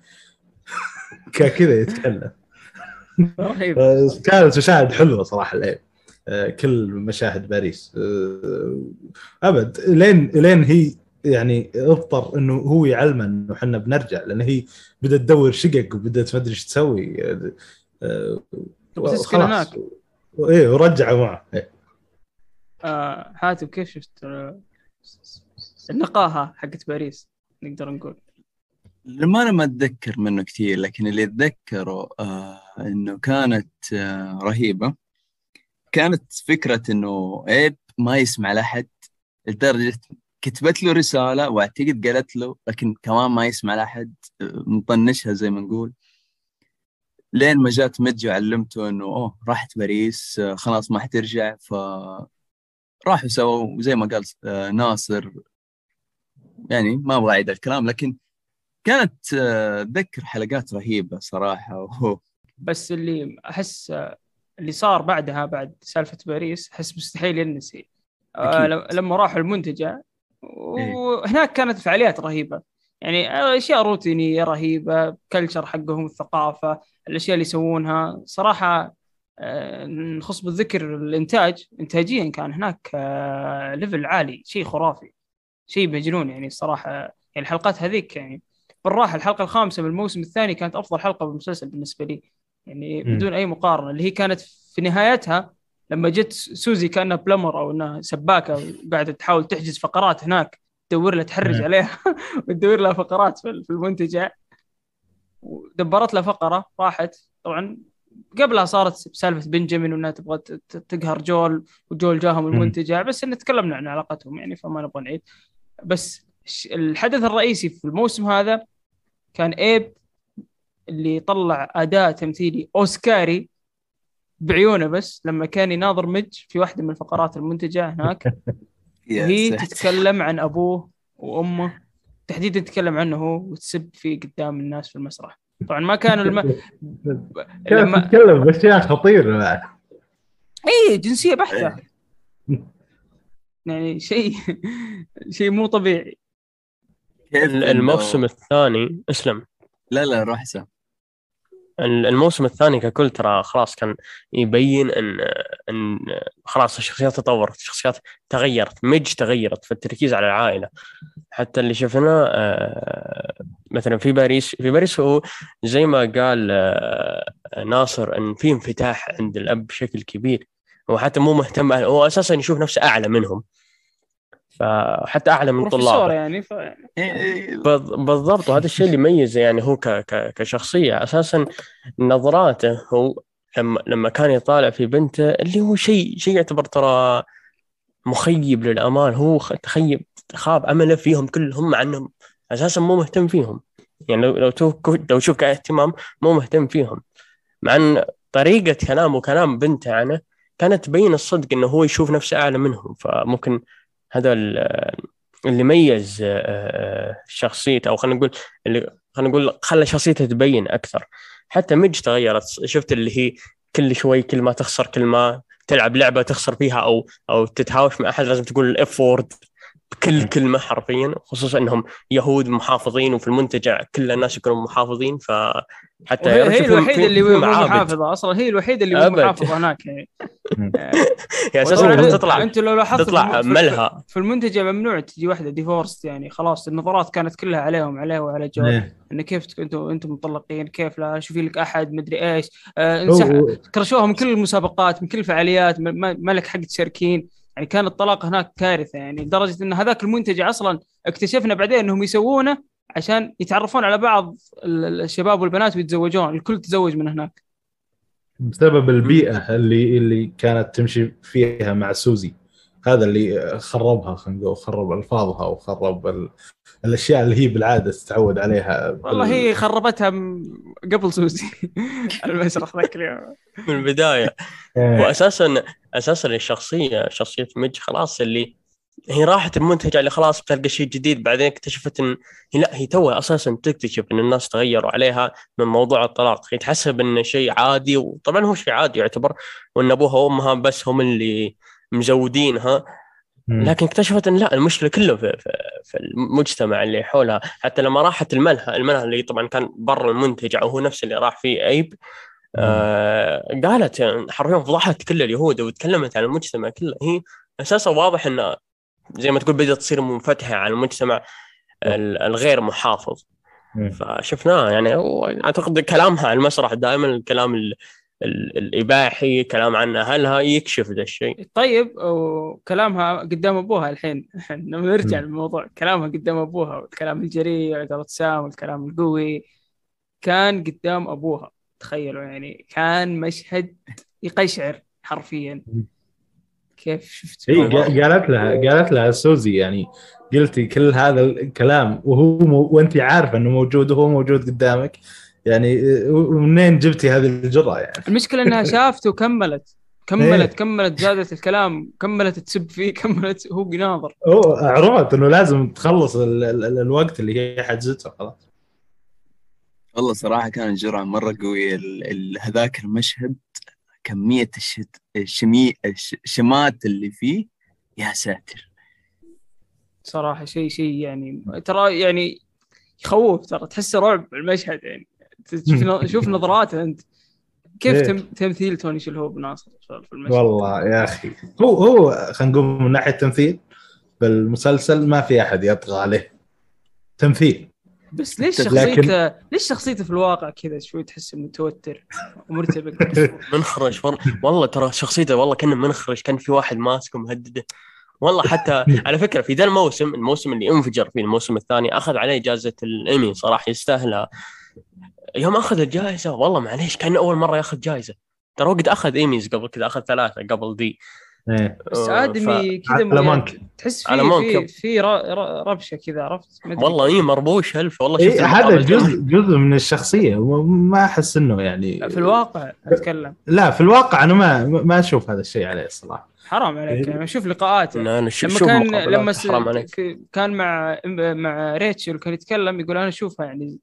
كان كذا يتكلم. كانت مشاهد حلوة صراحة الايب كل مشاهد باريس. أبد. لين لين هي يعني اضطر إنه هو يعلمه إنه إحنا بنرجع لأن هي بدأت تدور شقق وبدأت ما أدري إيش تسوي. وتسكن هناك إيه ورجعوا معه. إيه. آه حاتم كيف شفت آه، النقاهة حقت باريس نقدر نقول. للأمانة ما أتذكر منه كثير لكن اللي أتذكره آه إنه كانت آه رهيبة. كانت فكرة إنه عيب ما يسمع لأحد لدرجة كتبت له رسالة وأعتقد قالت له لكن كمان ما يسمع لأحد آه، مطنشها زي ما نقول. لين ما جات مج وعلمته إنه أوه راحت باريس آه خلاص ما حترجع ف راحوا سووا زي ما قال آه ناصر يعني ما أبغى أعيد الكلام لكن كانت آه، اتذكر حلقات رهيبة صراحة. وهو بس اللي أحس آه، اللي صار بعدها بعد سالفة باريس أحس مستحيل ينسي. آه، أكيد. لم- لما راحوا المنتجع وهناك كانت فعاليات رهيبة. يعني أشياء روتينية رهيبة كلتشر حقهم الثقافة الأشياء اللي يسوونها. صراحة آه، نخص بالذكر الإنتاج انتاجيا كان هناك آه، level عالي شيء خرافي شيء مجنون يعني الصراحه يعني الحلقات هذيك يعني بالراحة الحلقة الخامسة من الموسم الثاني كانت أفضل حلقة بالمسلسل بالنسبة لي. يعني مم. بدون أي مقارنة. اللي هي كانت في نهايتها لما جت سوزي كأنها plumber أو إنها سباكة وقاعده تحاول تحجز فقرات هناك تدور لها تحرج مم. عليها وتدور لها فقرات في المنتجع. ودبرت لها فقرة راحت. طبعا قبلها صارت سالفة بنجامين وإنها تبغى تقهر جول وجول جاهم المنتجع. بس إن تكلمنا عن علاقتهم يعني فما نبغى نعيد. بس الحدث الرئيسي في الموسم هذا كان إيب اللي طلع اداء تمثيلي أوسكاري بعيونه بس لما كان يناظر مج في واحدة من الفقرات المنتجه هناك. وهي. تتكلم عن أبوه وأمه. تحديدا تتكلم عنه هو وتسب فيه قدام الناس في المسرح. طبعا ما كان الم... لما تتكلم باشياء خطيره بعد. اي جنسية بحتة. يعني شيء شيء مو طبيعي. الموسم الثاني إسلم. لا لا روح ال- الموسم الثاني ككل ترى خلاص كان يبين ان إن خلاص الشخصيات تطورت الشخصيات تغيرت ميج تغيرت في التركيز على العائلة. حتى اللي شفناه آه، مثلا في باريس في باريس هو زي ما قال آه، ناصر إن في انفتاح عند الأب بشكل كبير. هو حتى مو مهتم هو أساسا يشوف نفسه أعلى منهم. فحتى أعلى من طلابه يعني ف... إيه، إيه، بالضبط. وهذا الشيء اللي يميزه يعني هو ك ك كشخصية. أساسا نظراته هو لما لما كان يطالع في بنته اللي هو شيء شيء يعتبر ترى مخيب للامال هو تخيب خاب أمله فيهم كلهم مع أنهم أساسا مو مهتم فيهم. يعني لو لو تو- لو شوف كاهتمام مو مهتم فيهم. مع أن طريقة كلامه وكلام بنته عنه كانت تبين الصدق إنه هو يشوف نفسه أعلى منهم. فممكن هذا ال- اللي ميز آه، آه، شخصيته أو خلينا نقول اللي خلينا نقول خلى شخصيته تبين أكثر. حتى مج تغيرت. شفت اللي هي كل شوي كل ما تخسر كل ما تلعب لعبة تخسر فيها أو أو تتهاوش مع أحد لازم تقول ال F word بكل كلمه حرفيا. خصوصا إنهم يهود محافظين وفي المنتجع كل الناس يكونوا محافظين فحتى هي, هي يشوفون الوحيدة اللي مو. محافظة أصلا. هي الوحيدة اللي مو. محافظة هناك يعني. يعني أساسا وطبعاً تطلع أنت لو لاحظت تطلع في- ملهى. في المنتجع ممنوع تجي واحدة divorced يعني. خلاص النظرات كانت كلها عليهم عليه وعلى جول. إيه. انه كيف أنتم أنتم مطلقين كيف لا؟ شوفي لك أحد مدري إيش. آه كرشوها من كل المسابقات من كل الفعاليات ما- لك حق تشاركين يعني كان الطلاق هناك كارثة يعني لدرجة إن هذاك المنتجع أصلا اكتشفنا بعدين إنهم يسوونه عشان يتعرفون على بعض ال- الشباب والبنات ويتزوجون الكل تزوج من هناك. بسبب البيئة اللي اللي كانت تمشي فيها مع سوزي. هذا اللي خربها خلينا نقول خرب ألفاظها وخرب ال... الأشياء اللي هي بالعادة تتعود عليها بال- والله هي خربتها م- قبل سوزي. المسرح ذاك اليوم. من البداية. إيه. واساسا أساسا الشخصيه شخصية ميج خلاص اللي هي راحت المنتجع اللي خلاص بتلقى شيء جديد بعدين اكتشفت إن هي لا هي توها أساسا تكتشف إن الناس تغيروا عليها من موضوع الطلاق. هي تحسب انه شيء عادي وطبعا هو شيء عادي يعتبر وإن أبوها وأمها بس هم اللي مزودينها. لكن اكتشفت إن لا المشكلة كله في, في, في المجتمع اللي حولها. حتى لما راحت الملهى الملهى اللي طبعا كان برا المنتجع وهو نفس اللي راح فيه ايب آه قالت حرفيا فضحت كل اليهود وتكلمت عن المجتمع كله. هي أساسا واضح انه زي ما تقول بدأت تصير منفتحة على المجتمع ال- الغير محافظ. مم. فشفناه يعني اعتقد كلامها على المسرح دائما الكلام ال ال الإباحي كلام عن أهلها يكشف ذا الشيء. طيب وكلامها قدام أبوها الحين. لما نرجع. للموضوع. كلامها قدام أبوها والكلام الجريء وعقل سام والكلام القوي كان قدام أبوها. تخيلوا يعني كان مشهد يقشعر حرفيا. كيف شفت هي قا- قالت لها قالت لها سوزي يعني قلتي كل هذا الكلام وهو مو وأنت عارفة إنه موجود وهو موجود قدامك. يعني ومنين جبتي هذه الجرأة يعني؟ المشكلة إنها شافته وكملت. كملت إيه. كملت زادت الكلام كملت تسب فيه كملت هو ناظر هو عرفت إنه لازم تخلص ال ال ال الوقت اللي هي حجزته خلاص. والله صراحة كان جرعة مرة قوية. ال- ال- هذاك المشهد كمية الشت... الشمي... الش... الشمات اللي فيه يا ساتر. صراحة شيء شيء يعني ترى يعني يخوف ترى تحس رعب المشهد يعني. شوف شوف نظراته أنت. كيف. تم... تمثيل توني شلهوب ناصر في المشهد؟ والله يا أخي. هو هو خلينا نقول من ناحية تمثيل بالمسلسل ما في أحد يطغى عليه. تمثيل. بس ليش لكن- شخصيته ليش شخصيته في الواقع كذا شوي تحس متوتر ومرتبك منخرج. والله, ترى شخصيته والله كان منخرج كأن في واحد ماسكه مهدده والله حتى على فكرة في ذا الموسم الموسم اللي انفجر فيه الموسم الثاني أخذ عليه جائزه الإيمي صراحة يستاهلها. يوم أخذ الجائزة والله معليش كان أول مرة يأخذ جائزة. ترى هو قد أخذ إيميز قبل كذا أخذ ثلاثة قبل دي إيه. بس آدمي كذا على م- مونك. تحس في مونك. في في ر- ر- ربشة كذا عرفت. والله اي مربوش هلف. والله شفت إيه هذا جزء جزء من الشخصية. ما أحس إنه يعني في الواقع أتكلم. لا في الواقع أنا ما ما أشوف هذا الشيء عليه الصراحه حرام عليك. إيه. يعني شوف لقاءاته إن أنا ش- لما شوف كان لما س... حرام عليك. كان مع مع ريتشل كان يتكلم يقول أنا أشوفها يعني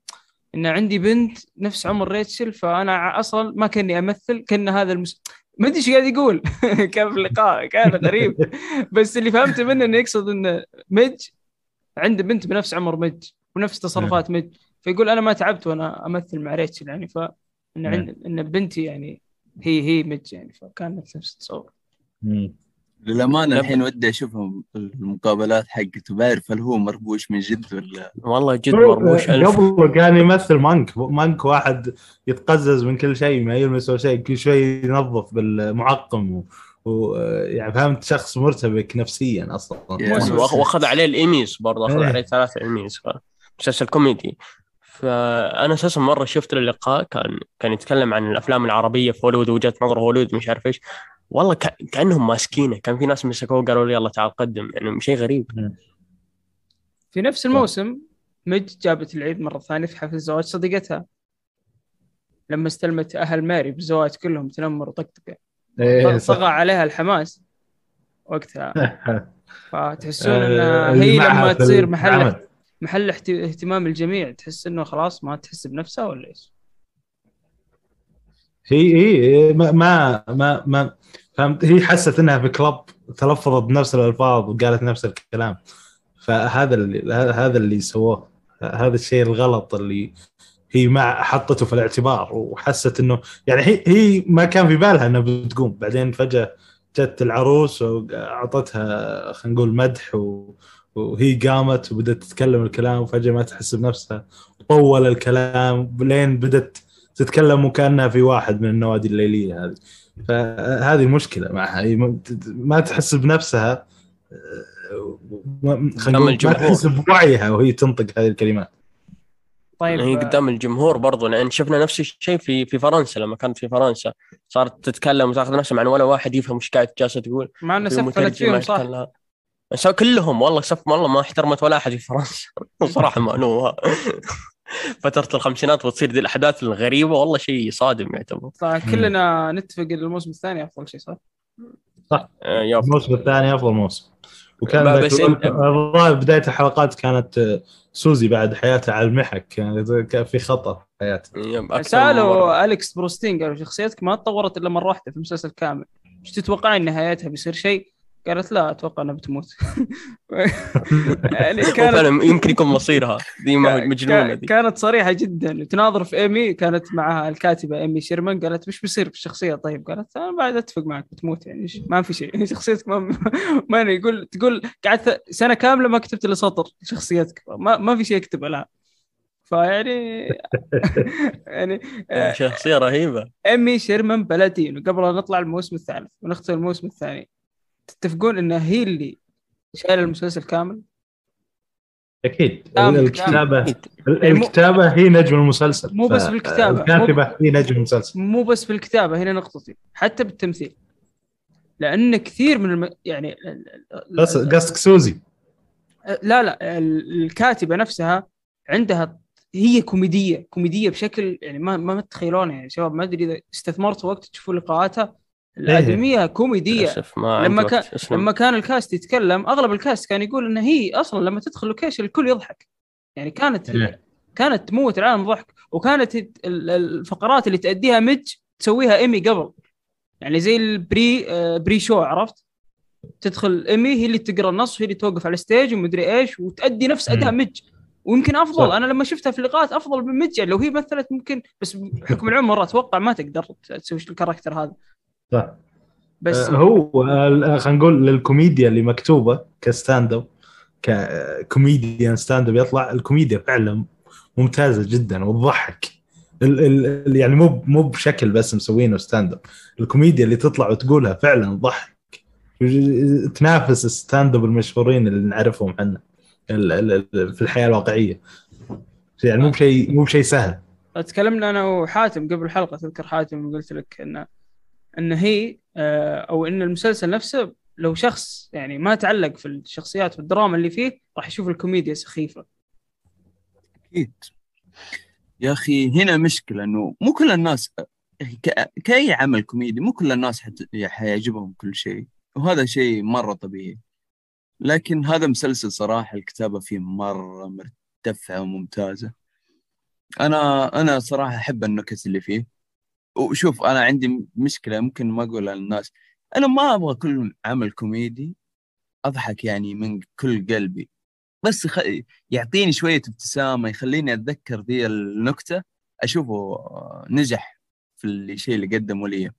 إن عندي بنت نفس عمر ريتشل فأنا أصلا ما كأني أمثل كأن هذا المس... ما أدري إيش قاعد يقول. كان في اللقاء كان غريب. بس اللي فهمته منه إنه يقصد ان مج عنده بنت بنفس عمر مج ونفس تصرفات مج فيقول أنا ما تعبت وأنا أمثل مع ريتشل يعني ف ان عند إن بنتي يعني هي هي مج يعني فكان نفس التصور. للأمانة. الحين ودي أشوف المقابلات حقته بعرف هل هو مربوش من جد ولا والله جد مربوش. ألف. قبل كان يمثل مانك مانك واحد يتقزز من كل شيء ما يلمس ولا شيء كل شوي ينظف بالمعقم و... و... يعني فهمت شخص مرتبك نفسيا أصلا. واخذ عليه الإيميز برضه أخذ إيه. عليه ثلاثة إيميز. مسلسل كوميدي. فأنا أساسا مرة شفت اللقاء كان كان يتكلم عن الأفلام العربية في هوليوود وجهة نظر هوليوود مش عارف إيش. والله ك... كأنهم ماسكينه. كان في ناس مسكوه قالوا لي يلا تعال قدم يعني شيء غريب. في نفس الموسم مج جابت العيد مرة ثانية في حفل زواج صديقتها. لما استلمت أهل ماري بالزواج كلهم تنمر وطقطقة. إيه. طغى عليها الحماس وقتها. فتحسون إنها اللي هي لما تصير محل. محل اهتمام الجميع تحس إنه خلاص ما تحس بنفسها ولا إيش؟ هي هي ما ما ما, ما فهمت؟ هي حست إنها في كلب تلفظت بنفس الألفاظ وقالت نفس الكلام. فهذا اللي هذا اللي سووه هذا الشيء الغلط اللي هي ما حطته في الاعتبار وحست انه يعني هي هي ما كان في بالها إنها بتقوم. بعدين فجأة جت العروس وأعطتها خلينا نقول مدح و... وهي قامت وبدأت تتكلم الكلام وفجأة ما تحس بنفسها. وطول الكلام لين بدأت تتكلم وكأنها في واحد من النوادي الليلية هذه. فهذه المشكلة معها. هي ما- تحس بنفسها ما- خلينا ما الجمهور. تحس بوعيها وهي تنطق هذه الكلمات. طيب هي آه، قدام الجمهور برضو لأن شفنا نفس الشيء في في فرنسا لما كانت في فرنسا صارت تتكلم وتاخذ نفسها مع ولا واحد يفهم إيش قاعد جالسة تقول. مع إنه سفلت فيهم ما صح؟ كلهم والله سف والله ما احترمت ولا أحد في فرنسا. صراحة معلومة. فترة الخمسينات وتصير دي الأحداث الغريبة والله شيء صادم يعتبر. فكلنا نتفق إن الموسم الثاني أفضل شيء صح؟ آه، يا الموسم الثاني أفضل موسم. وكان بس الظاهر بداية الحلقات كانت آه، سوزي بعد حياتها على المحك. كانت كان في خطر في حياتها. سألوا أليكس بروستين قالوا شخصيتك ما تطورت إلا مرة واحدة في المسلسل كامل إيش تتوقعين نهايتها بيصير شيء؟ قالت لا أتوقع إنها بتموت. يعني كانت يمكن يكون مصيرها. دي مجنونة دي. كانت صريحة جدا. تناظر في إيمي كانت معها الكاتبة إيمي شيرمان قالت وش بيصير في الشخصية؟ طيب. قالت أنا بعد أتفق معك بتموت يعني ما في شيء. شخصيتك ما ما أنا يقول تقول قعدت سنة كاملة ما كتبت إلا سطر شخصيتك ما, ما في شيء اكتبه لها فيعني يعني آه، شخصية رهيبة. إيمي شيرمان بلاتينو قبل لا نطلع الموسم الثالث ونختم الموسم الثاني. تتفقون انها هي اللي شايلة المسلسل كامل؟ أكيد. كامل، الكتابه أكيد. الكتابة هي نجم المسلسل. مو بس بالكتابة. الكاتبة هي نجم المسلسل. مو بس في الكتابه هنا نقطتي. حتى بالتمثيل. لأن كثير من الم... يعني قصدك سوزي. لا لا. ال- الكاتبة نفسها عندها هي كوميدية. كوميدية بشكل يعني ما ما تتخيلونه يعني شباب ما أدري إذا استثمرتوا وقت تشوفوا لقاءاتها. الآدمية كوميدية ما لما كان. لما كان ال cast يتكلم أغلب ال cast كان يقول إن هي أصلا لما تدخل location الكل يضحك يعني كانت إيه. كانت تموت العالم ضحك وكانت ال- ال- الفقرات اللي تأديها مج تسويها إيمي قبل يعني زي البري آه، بري شو عرفت تدخل إيمي هي اللي تقرأ النص وهي اللي توقف على ال stage ومدري إيش وتأدي نفس أداء. مج ويمكن أفضل صح. أنا لما شفتها في اللقاءات أفضل من مج يعني لو هي مثلت ممكن بس بحكم العمر أتوقع ما تقدر تسوي ال character هذا صح. بس آه، هو آه، خلينا نقول للكوميديا اللي مكتوبة ك stand up ك comedian stand up يطلع الكوميديا فعلا ممتازة جدا وتضحك. ال- ال- يعني مو مو بشكل بس مسوينه stand up. الكوميديا اللي تطلع وتقولها فعلا تضحك. تنافس ال stand up المشهورين اللي نعرفهم إحنا ال- ال- ال- في الحياة الواقعية. يعني مو بشيء مو بشيء سهل. تكلمنا أنا وحاتم قبل الحلقة تذكر حاتم قلت لك ان إن هي آه، أو إن المسلسل نفسه لو شخص يعني ما تعلق في الشخصيات والدراما اللي فيه راح يشوف الكوميديا سخيفة أكيد يا أخي هنا مشكلة إنه مو كل الناس. كأي عمل كوميدي مو كل الناس. حيعجبهم كل شيء وهذا شيء مرة طبيعي لكن هذا مسلسل صراحة الكتابة فيه مرة مرتفعة وممتازة أنا أنا صراحة أحب النكت اللي فيه وشوف أنا عندي مشكلة ممكن ما أقولها للناس. أنا ما أبغى كل عمل كوميدي أضحك يعني من كل قلبي. بس خ... يعطيني شوية ابتسامة يخليني أتذكر ذي النكتة أشوفه نجح في الشيء اللي قدمه لي.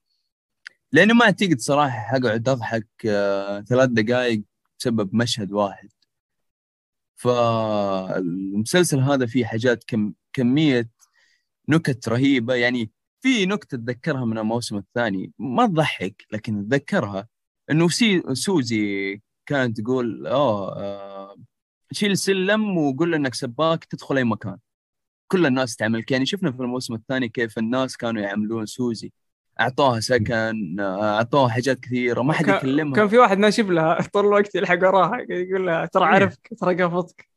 لأنه ما اعتقد صراحة حقعد أضحك آه، ثلاث دقائق بسبب مشهد واحد. فالمسلسل هذا فيه حاجات كم كمية نكت رهيبة. يعني في نكته اتذكرها من الموسم الثاني ما تضحك لكن اتذكرها إنه سي سوزي كانت تقول آه آه، شيل سلم وقول إنك سباك تدخل أي مكان. كل الناس تعاملك يعني شفنا في الموسم الثاني كيف الناس كانوا يعاملون سوزي. أعطوها سكن آه، أعطوها حاجات كثيرة ما حد يكلمها. كان في واحد ناشف لها طول الوقت يلحق وراها يقول لها ترى أعرفك ترى قفطك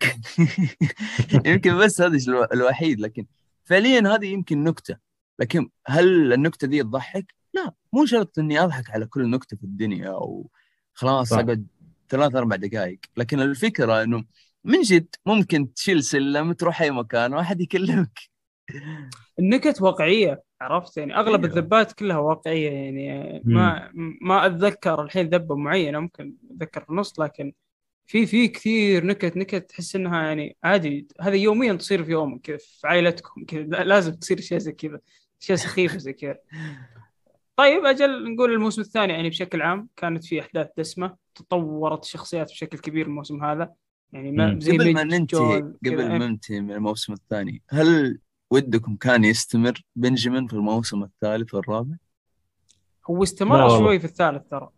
يمكن بس هذا الوحيد لكن فعليا هذه يمكن نكته لكن هل النكتة دي تضحك؟ لا مو شرط إني أضحك على كل نكتة في الدنيا أو خلاص. أقعد ثلاث أربع دقائق لكن الفكرة إنه من جد ممكن تشيل سلم تروح أي مكان واحد يكلمك النكت واقعية عرفت يعني أغلب أيوه. الذبات كلها واقعية يعني ما ما أتذكر الحين ذبة معينة ممكن أتذكر في النص لكن في في كثير نكت نكت تحس إنها يعني عادي هذه يوميا تصير في يومك كذا في عائلتكم كذا لا- لازم تصير اشياء زي كذا اشياء سخيفه زي كذا طيب أجل نقول الموسم الثاني يعني بشكل عام كانت في أحداث دسمة تطورت الشخصيات بشكل كبير الموسم هذا يعني ما. زي قبل ما ننتهي قبل إيه. ما ننتهي من الموسم الثاني هل ودكم كان يستمر بنجامين في الموسم الثالث والرابع؟ هو استمر. شوي في الثالث ترى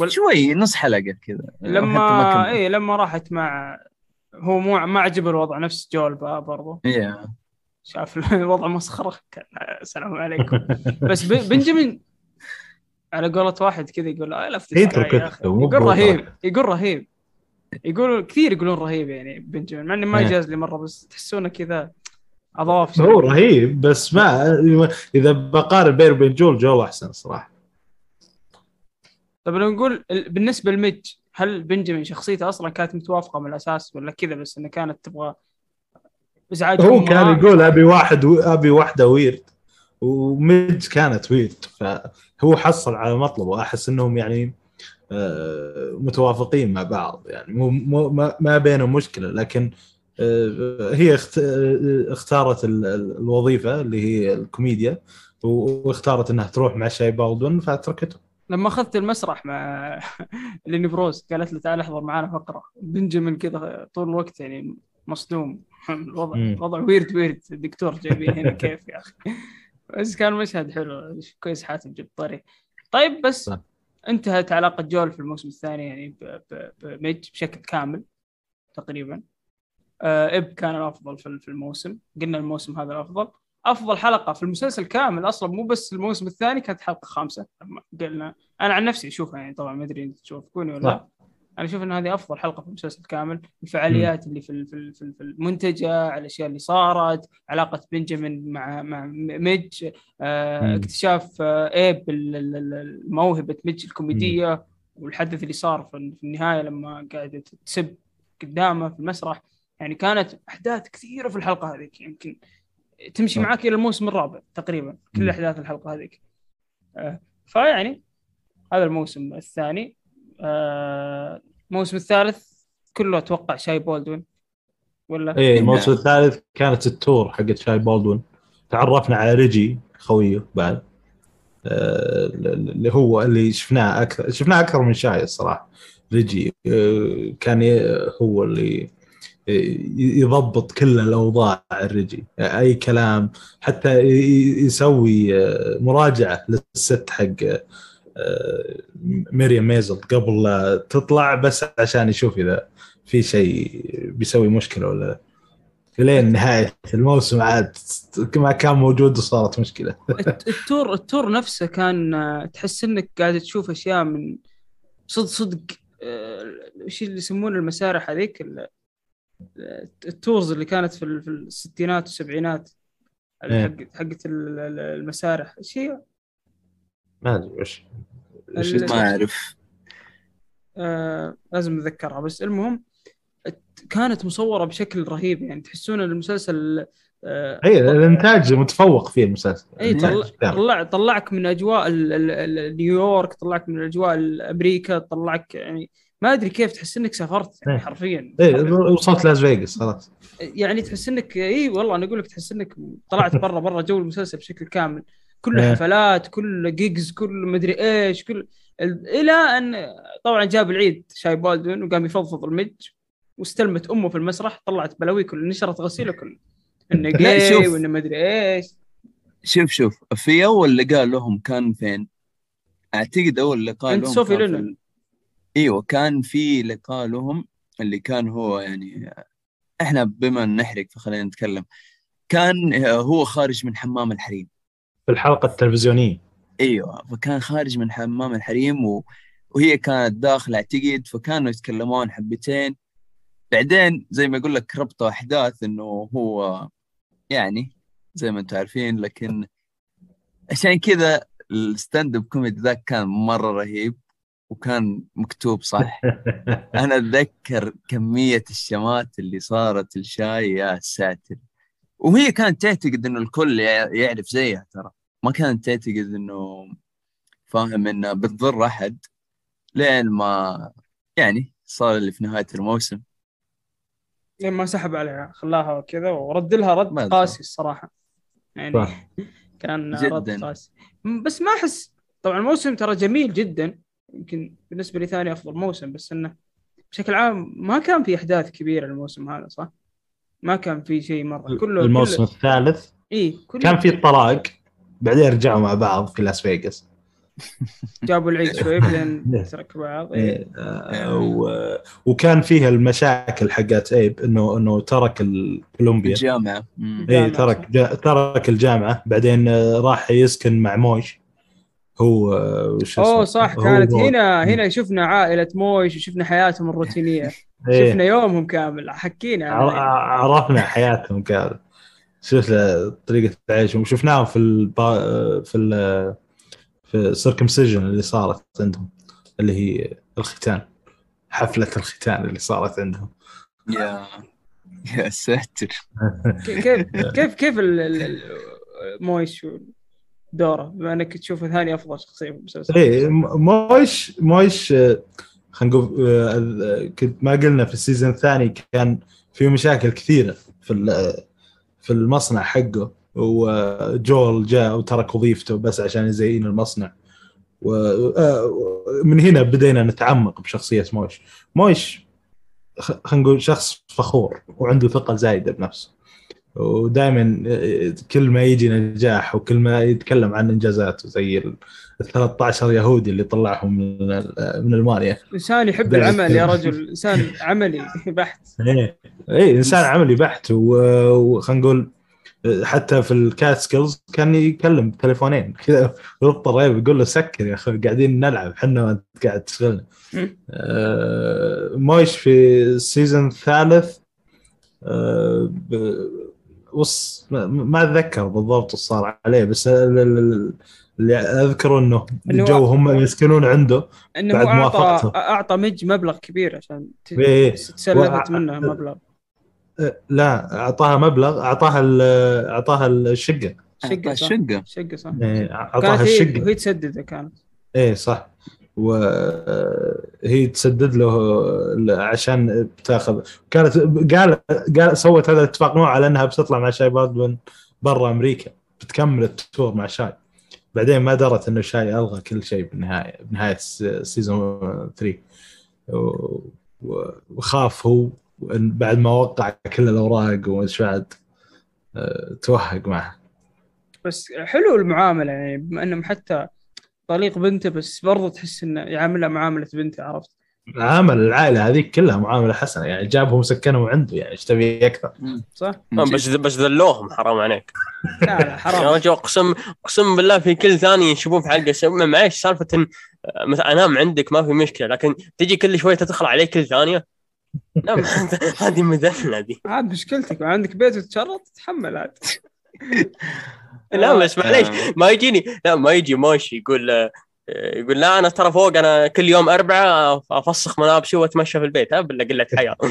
وال- شوي نص حلقة كذا لما. إيه لما راحت مع هو مو ما عجب الوضع نفس جول برضو إيه. شاف الوضع مسخرة السلام عليكم بس ب- بنجامين على قولة واحد كذا يقول يا أخي. مو يقول. رهيب يقول رهيب يقول كثير يقولون رهيب يعني بنجامين مع انه ما إيه. جاز لي مرة بس تحسونه كذا أضاف هو رهيب بس ما إذا بقارن بينه وبين جول جول أحسن صراحة طيب لو نقول ال- بالنسبة لميج هل بنجامين شخصيته أصلا كانت متوافقة من الأساس ولا كذا بس انها كانت تبغى ازعاج هو؟ كان يقول أبي واحد أبي واحدة ويرد وميج كانت ويرد فهو حصل على مطلبه احس إنهم يعني آه، متوافقين مع بعض. يعني مو ما- ما بينهم مشكلة. لكن آه، هي آه، اختارت ال- ال- الوظيفة اللي هي الكوميديا واختارت إنها تروح مع شاي بالدون فتركته لما أخذت المسرح مع ليني بروز قالت له تعال احضر معنا فقرة. بنجامين كذا طول الوقت يعني مصدوم. الوضع. الوضع ويرد ويرد الدكتور جايبين هنا كيف يا أخي بس كان مشهد حلو كويس حاتم جبت طري طيب بس. انتهت علاقة جول في الموسم الثاني يعني بميج بشكل كامل تقريبا آه اب كان الأفضل في الموسم قلنا الموسم هذا الأفضل أفضل حلقة في المسلسل كامل أصلا مو بس الموسم الثاني كانت حلقة خامسة قلنا أنا عن نفسي أشوفها يعني طبعا ما أدري أنت تشوفوني ولا. لا أنا أشوف ان هذه أفضل حلقة في المسلسل كامل الفعاليات اللي في في ال- في ال- في المنتجة الأشياء اللي صارت علاقة بنجامين مع مع ميج آه. اكتشاف آه إيب موهبه ميج الكوميدية والحدث اللي صار في النهاية لما قاعدة تسب قدامه في المسرح يعني كانت أحداث كثيرة في الحلقة هذيك يمكن تمشي. معك إلى الموسم الرابع تقريبا كل. أحداث الحلقة هذيك آه، فيعني هذا الموسم الثاني الموسم الثالث كله أتوقع شاي بولدوين ولا؟ إيه الموسم الثالث كانت التور حقت شاي بالدون تعرفنا على ريجي خويه بعد. آه، اللي هو اللي شفناه أكثر شفناه أكثر من شاي الصراحة. ريجي آه، كان هو اللي يضبط كل الأوضاع الريجي. أي كلام حتى يسوي آه، مراجعة للست حق آه، مريم ميزل قبل لا تطلع بس عشان يشوف إذا في شيء بيسوي مشكلة ولا لا لين نهاية الموسم عاد ما كان موجود وصارت مشكلة الت- ال tour ال tour نفسه كان آه، تحس إنك قاعد تشوف أشياء من صدق صدق آه، إيش اللي يسمونه المسارح هذيك ال- التورز اللي كانت في ال- في الستينات والسبعينات إيه. حق حقت ال- المسارح هي؟ ما أدري وش ما أعرف. آه لازم اتذكرها بس المهم كانت مصورة بشكل رهيب يعني. تحسون ان المسلسل آه اي الإنتاج متفوق فيه المسلسل. اي طلع. طلع طلعك من أجواء ال- ال- ال- نيويورك طلعك من أجواء أمريكا طلعك يعني ما أدري كيف تحس إنك سافرت يعني إيه. حرفيا. اي وصلت لاس فيغاس خلاص. يعني تحس انك اي والله أنا أقول لك تحس إنك طلعت برا برا جو المسلسل بشكل كامل. كله إيه. حفلات كل gigs كل مدري إيش كل ال- إلى أن طبعا جاب العيد شاي بالدون وقام يفضفض لميج واستلمت أمه في المسرح طلعت بلاوي كل نشرت غسيله كله إنه جاي. وإنه مدري إيش شوف شوف في أول لقاء لهم كان فين؟ أعتقد أول لقاء لهم صوفي كان في. ال- إيوه كان في لقاء لهم اللي كان هو يعني إحنا بما نحرق فخلينا نتكلم كان هو خارج من حمام الحريم في الحلقة التلفزيونية. أيوه فكان خارج من حمام الحريم و... وهي كانت داخله اعتقد فكانوا يتكلمون حبتين. بعدين زي ما يقول لك ربطوا أحداث إنه هو يعني زي ما أنتم عارفين لكن عشان كذا ال stand-up comedy ذاك كان مرة رهيب وكان مكتوب صح. أنا أتذكر كمية الشمات اللي صارت لشاي يا ساتر. وهي كانت تعتقد إنه الكل يع- يعرف زيها ترى ما كانت تعتقد إنه فاهم انها بتضر أحد لين ما يعني صار اللي في نهاية الموسم لين ما سحب عليها خلاها كذا ورد لها رد. قاسي الصراحة يعني صح. كان جداً. رد قاسي بس ما أحس طبعا الموسم ترى جميل جدا يمكن بالنسبة لي ثاني أفضل موسم بس إنه بشكل عام ما كان في أحداث كبيرة الموسم هذا صح؟ ما كان في شيء مرة. كله الموسم كله الثالث اي كله كان في طلاق بعدين رجعوا مع بعض في لاس فيغاس. جابوا العيد شوي بعدين. تركوا بعض إيه. إيه، آه، و- وكان فيها المشاكل حقت إيب انه إنه ترك الكولومبيا الجامعة. جامعة، ترك جا ترك الجامعة. بعدين آه، راح يسكن مع موش هو آه، وش اسمه؟ اوه صح هو- كانت هنا هنا شفنا عائلة مويش وشفنا حياتهم الروتينية. إيه، شفنا يومهم كامل حكينا. عرفنا حياتهم كذا شفنا طريقة عيشهم وشفناهم في البا... في ال... في ال circumcision اللي صارت عندهم اللي هي الختان حفلة الختان اللي صارت عندهم. يا يا ساتر. كيف كيف كيف ال- ال- ال- مويش دوره؟ بما إنك تشوفه ثاني أفضل شخصية في المسلسل. إيه م- موش موش آه، خلينا نقول آه، آه، كنت ما قلنا في ال season الثاني كان في مشاكل كثيرة في ال- في المصنع حقه وجول جاء وترك وظيفته بس عشان يزين المصنع. ومن هنا بدينا نتعمق بشخصية موش خ- خلينا نقول شخص فخور وعنده ثقة زايدة بنفسه. ودائما كل ما يجي نجاح وكل ما يتكلم عن انجازاته زي ال 13 يهودي اللي طلعهم من من المانيا. إنسان يحب العمل يا. رجل. إنسان عملي بحت. إيه. إيه إنسان عملي بحت. وخلينا نقول حتى في الكاتسكيلز كان يكلم تليفونين كذا. يضطر إيه بيقول له سكر يا أخي قاعدين نلعب إحنا وانت قاعد تشغلنا. آه، مويش في ال season الثالث آه، وص ما- ما أتذكر بالضبط وش صار عليه بس ال- ال- ال- اللي أذكره إنه إنه جو هم يسكنون عنده إنه بعد هو اعطى. أعطى مج مبلغ كبير عشان ت- إيه. تسلفت منه مبلغ آه، لا أعطاها مبلغ أعطاها ال- أعطاها الشقة. شقة الشقه شقة. صح. إيه، أعطاها هي الشقة. وهي تسدده كانت. إيه صح. وهي تسدد له عشان بتاخذ كانت قال قال سوت هذا الاتفاق معه على إنها بتطلع مع شاي بادمن برا أمريكا بتكمل ال tour مع شاي. بعدين ما درت إنه شاي ألغى كل شيء بالنهايه بنهاية season 3 و- و- وخاف هو بعد ما وقع كل الأوراق ومش بعد آه، توهق معه. بس حلو المعاملة يعني بما إنهم حتى طليق بنته بس برضو تحس إنه يعاملها معاملة بنته عرفت؟ عامل العائلة هذيك كلها معاملة حسنة يعني جابهم وسكنهم عنده يعني إيش تبي أكثر؟ صح؟ بس بس ذلوهم حرام عليك. لا لا يا حرام رجل اقسم اقسم بالله في كل ثانية يشوفون في حلقة معليش سالفة ان مثلا انام عندك ما في مشكلة لكن تجي كل شوية تدخل علي كل ثانية؟ هذه مذلة دي. عاد مشكلتك وعندك بيت وتشرط تتحمل عاد. لا بس معليش ما يجيني لا ما يجي ماشي يقول آه، يقول لا أنا ترى فوق أنا كل يوم أربعة أفسخ ملابسي وأتمشى في البيت ها بالله قلة حياة.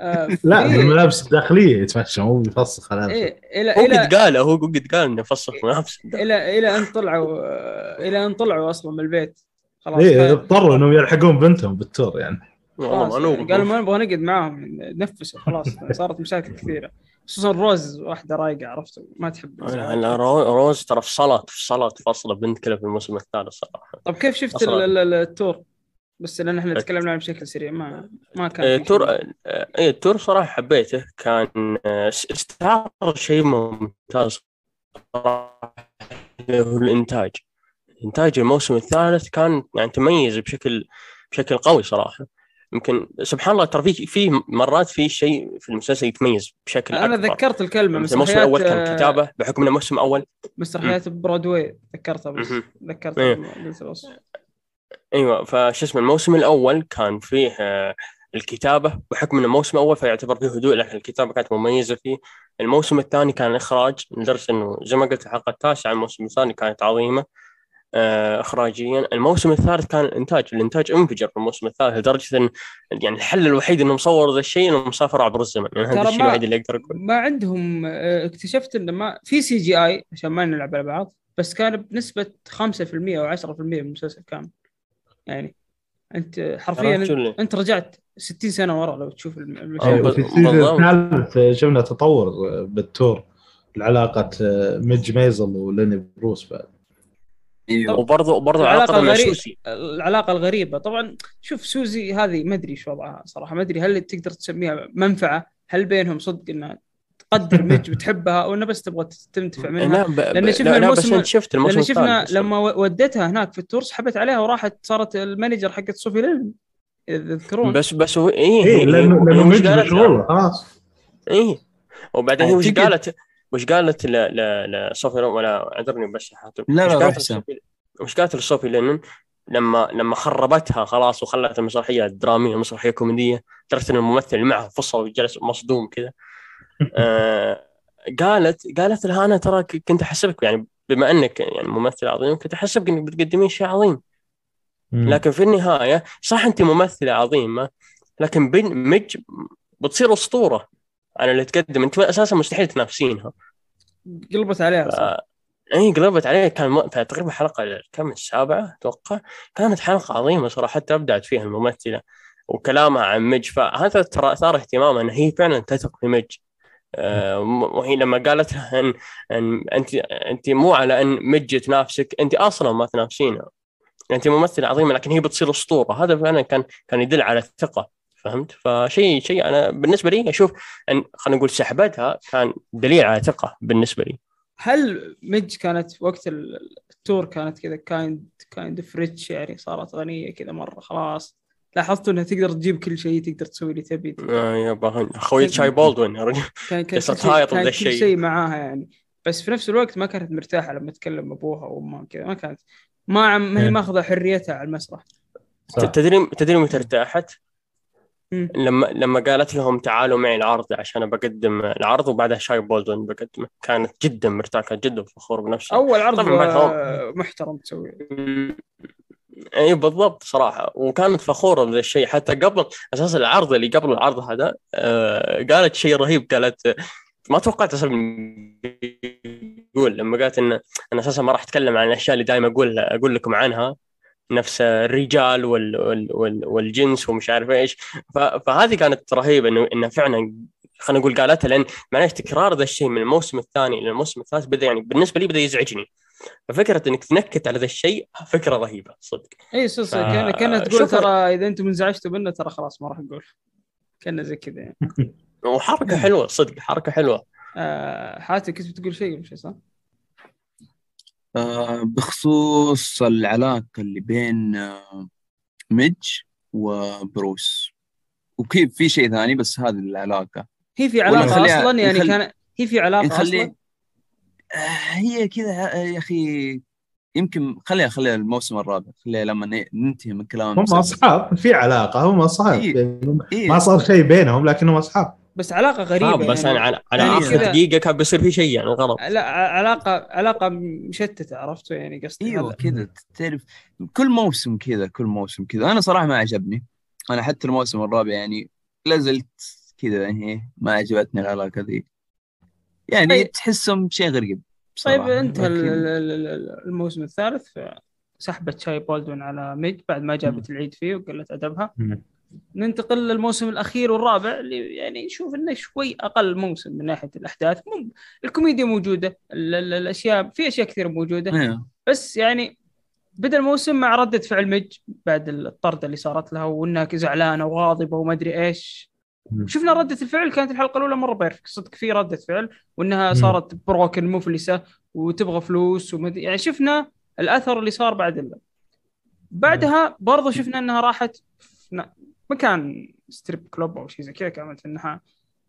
آه، لا بالملابس الداخلية يتمشى مو بيفسخ ملابس إيه إلى هو قد قال هو قد قال إنه افسخ ملابسي إلى إلى أن طلعوا آه، إلى أن طلعوا أصلا من البيت. خلاص إيه اضطروا إنهم يلحقون بنتهم بال tour يعني. والله ما قالوا ما نبغى نقعد معاهم نفسوا خلاص صارت مشاكل كثيرة. خصوصا روز واحدة رايقة عرفت؟ ما تحب رو- روز ترى في صلاه فاصلة بنت كذا في الموسم الثالث صراحة. طب كيف شفت ال tour؟ بس لأن إحنا تكلمنا عنه بشكل سريع ما ما كان آه، في tour شيء. آه، إيه ال tour صراحة حبيته. كان آه، استعار شيء ممتاز صراحة هو الإنتاج. إنتاج الموسم الثالث كان يعني تميز بشكل بشكل قوي صراحة. يمكن سبحان الله ترى في في مرات في شيء في المسلسل يتميز بشكل أنا أكبر. ذكرت الكلمة مثل الموسم الأول كان مسرحيات كتابة بحكم إنه موسم أول. مسرحيات برودواي ذكرتها بس. مهم. ذكرت. قلت الوصف أيوه فشو اسمه الموسم الأول كان فيه آه، الكتابة بحكم إنه الموسم الأول فيعتبر فيه هدوء لكن الكتابة كانت مميزة فيه. الموسم الثاني كان الاخراج لدرجة إنه زي ما قلت الحلقة التاسعة الموسم الثاني كانت عظيمة. آه، اخراجيا. الموسم الثالث كان الانتاج الإنتاج انفجر في الموسم الثالث لدرجة إن يعني الحل الوحيد انه مصور ذا الشيء انه مسافر عبر الزمن. يعني هذا الشيء ما- الوحيد اللي أقدر أقول ما عندهم آه، اكتشفت انه ما في CGI عشان ما نلعب على بعض بس كان بنسبة 5% أو 10% من المسلسل كامل يعني أنت حرفيا؟ انت, أنت رجعت 60 سنة ورا لو تشوف الم- آه، المشاهد. ال season. الثالث شفنا تطور بال tour العلاقة ميج ميزل وليني بروس بعد. إيوه. وبرضه برضه العلاقة علاقة مع غريب- سوزي. العلاقة الغريبة. طبعا شوف سوزي هذه ما أدري إيش وضعها صراحة ما أدري هل تقدر تسميها منفعة هل بينهم صدق انها تقدر ميج بتحبها أو انها بس تبغى تنتفع منها؟ لا ب... لأن ب- شفنا لا, لا بس الموسم- أنت شفت الموسم لأن شفنا لما ودتها هناك في ال tour سحبت عليها وراحت صارت ال manager حقت صوفي لين اذا تذكرون بس بس هو إيه إيه هي- لأنه لأنه مشغولة خلاص. إيه. وبعدين هي وش قالت وش قالت ل ل لصوفي ولا أعذرني بس حاتم. لا، لا، روح سام. وش قالت لصوفي؟ لينن لما لما خربتها خلاص وخلت المسرحية دراميه مسرحية كوميدية درت إن الممثل اللي معها فصل وجلس مصدوم كذا. آه قالت قالت لها أنا ترى كنت أحسبك يعني بما إنك يعني ممثل عظيم كنت أحسبك إنك بتقدمين شيء عظيم. لكن في النهاية صح أنت ممثلة عظيمة لكن بين مج بتصير أسطورة. على اللي تقدم. أنت أساسا مستحيل تنافسينها. قلبت عليها. ف... إي قلبت عليه كان م... تقريبا حلقة كم السابعة أتوقع. كانت حلقة عظيمة صراحة حتى أبدعت فيها الممثلة وكلامها عن مج فهذا ترى اثار اهتمامها إن هي فعلا تثق في مج آه، وهي لما قالت لها ان, إن أنت أنت مو على إن مج تنافسك أنت أصلا ما تنافسينها. أنت ممثلة عظيمة لكن هي بتصير أسطورة. هذا فعلا كان كان يدل على الثقة. فهمت؟ فشيء شيء أنا بالنسبة لي أشوف أن خلينا نقول سحبتها كان دليل على ثقة بالنسبة لي. هل مج كانت وقت ال- ال tour كانت كذا kind kind of rich يعني صارت غنية كذا مرة خلاص. لاحظتوا إنها تقدر تجيب كل شيء تقدر تسوي اللي تبي. آه يا باهن خوي شاي بولدوين يا رجل. كان كان كل شيء. شيء معاها يعني. بس في نفس الوقت ما كانت مرتاحة لما تكلم أبوها وأمها كذا. ما كانت ما عم- هي إيه. ماخذة حريتها على المسرح. تدري تدري متى ارتاحت؟ لما لما قالت لهم تعالوا معي العرض عشان بقدم العرض وبعدها شاي بولدون بقدمه كانت جدا مرتاحة كانت جدا فخور بنفسها. أول عرض طبعاً آه، محترم تسويه. اي بالضبط صراحة. وكانت فخورة بهذا الشيء حتى قبل أساس العرض اللي قبل العرض هذا آه قالت شيء رهيب. قالت ما توقعت أساسا يقول لما قالت إن أنا أساسا ما راح أتكلم عن الأشياء اللي دائما أقول أقول لكم عنها. نفس الرجال وال وال وال والجنس ومش عارف إيش. فهذه كانت رهيبة انه إنه فعلا خلينا نقول قالتها لأن معلش تكرار ذا الشيء من الموسم الثاني إلى الموسم الثالث بدأ يعني بالنسبة لي بدأ يزعجني. ففكرة إنك تنكت على ذا الشيء فكرة رهيبة صدق. إي صدق. ف- كان كأنها تقول ترى إذا أنتم انزعجتوا منه ترى خلاص ما راح نقول كان زي كذا يعني. وحركة حلوة صدق حركة حلوة. آه حاتم كنت بتقول شيء مش صح؟ آه بخصوص العلاقة اللي بين آه ميج وبروس وكيف في شيء ثاني بس هذه العلاقة هي في نخليها- أصلا يعني نخلي- كان هي في علاقة نخلي أصلا آه هي كذا يا أخي يمكن خليها خليها الموسم الرابع خليها لما ننتهي من كلام هم. أصحاب في علاقة هم أصحاب إيه. يعني إيه. ما صار شيء بينهم لكنهم أصحاب بس علاقة غريبة آه بس يعني يعني على, على يعني آخر دقيقة كان بيصير في شيء يعني غلط لا علاقة علاقة مشتتة عرفتوا يعني قصدي أيوه هذا. كذا تعرف كل موسم كذا كل موسم كذا أنا صراحة ما عجبني أنا حتى الموسم الرابع يعني لا زلت كذا يعني ما عجبتني العلاقة ذي يعني طيب. تحسهم شيء غريب طيب. انتهى الموسم الثالث سحبت شاي بولدون على ميج بعد ما جابت العيد فيه وقلت أدبها مم. ننتقل للموسم الأخير والرابع اللي يعني نشوف إنه شوي أقل موسم من ناحية الأحداث مم الكوميديا موجودة ال- ال- الأشياء في أشياء كثيرة موجودة إيه. بس يعني بدأ الموسم مع ردة فعل مج بعد الطردة اللي صارت لها وإنها زعلانة وغاضبة وما أدري إيش مم. شفنا ردة الفعل كانت الحلقة الأولى مرة perfect صدق في ردة فعل وإنها. صارت broken مفلسة وتبغى فلوس أدري- يعني شفنا الأثر اللي صار بعد ال... بعدها برضو شفنا إنها راحت مكان strip club أو شيء زي كذا كانت إنها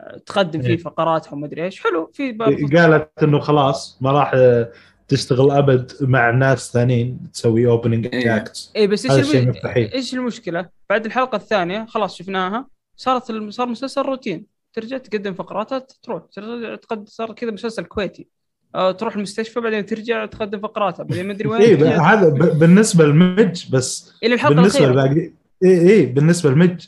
آه، تقدم فيه إيه. فقراتها وما ادري إيش حلو في برضو قالت إنه خلاص ما راح آه، تشتغل أبد مع ناس ثانيين تسوي opening إيه. acts اي بس هذا إيش. إيش المشكلة؟ بعد الحلقة الثانية خلاص شفناها صارت. صار مسلسل روتين ترجع تقدم فقراتها تروح ترجع تقدم صار كذا مسلسل كويتي أو تروح المستشفى بعدين ترجع تقدم فقراتها بعدين ما أدري وين اي هذا بالنسبة لمج بس إلى الحلقة بالنسبة الأخيرة لباقي اي اي بالنسبة لمج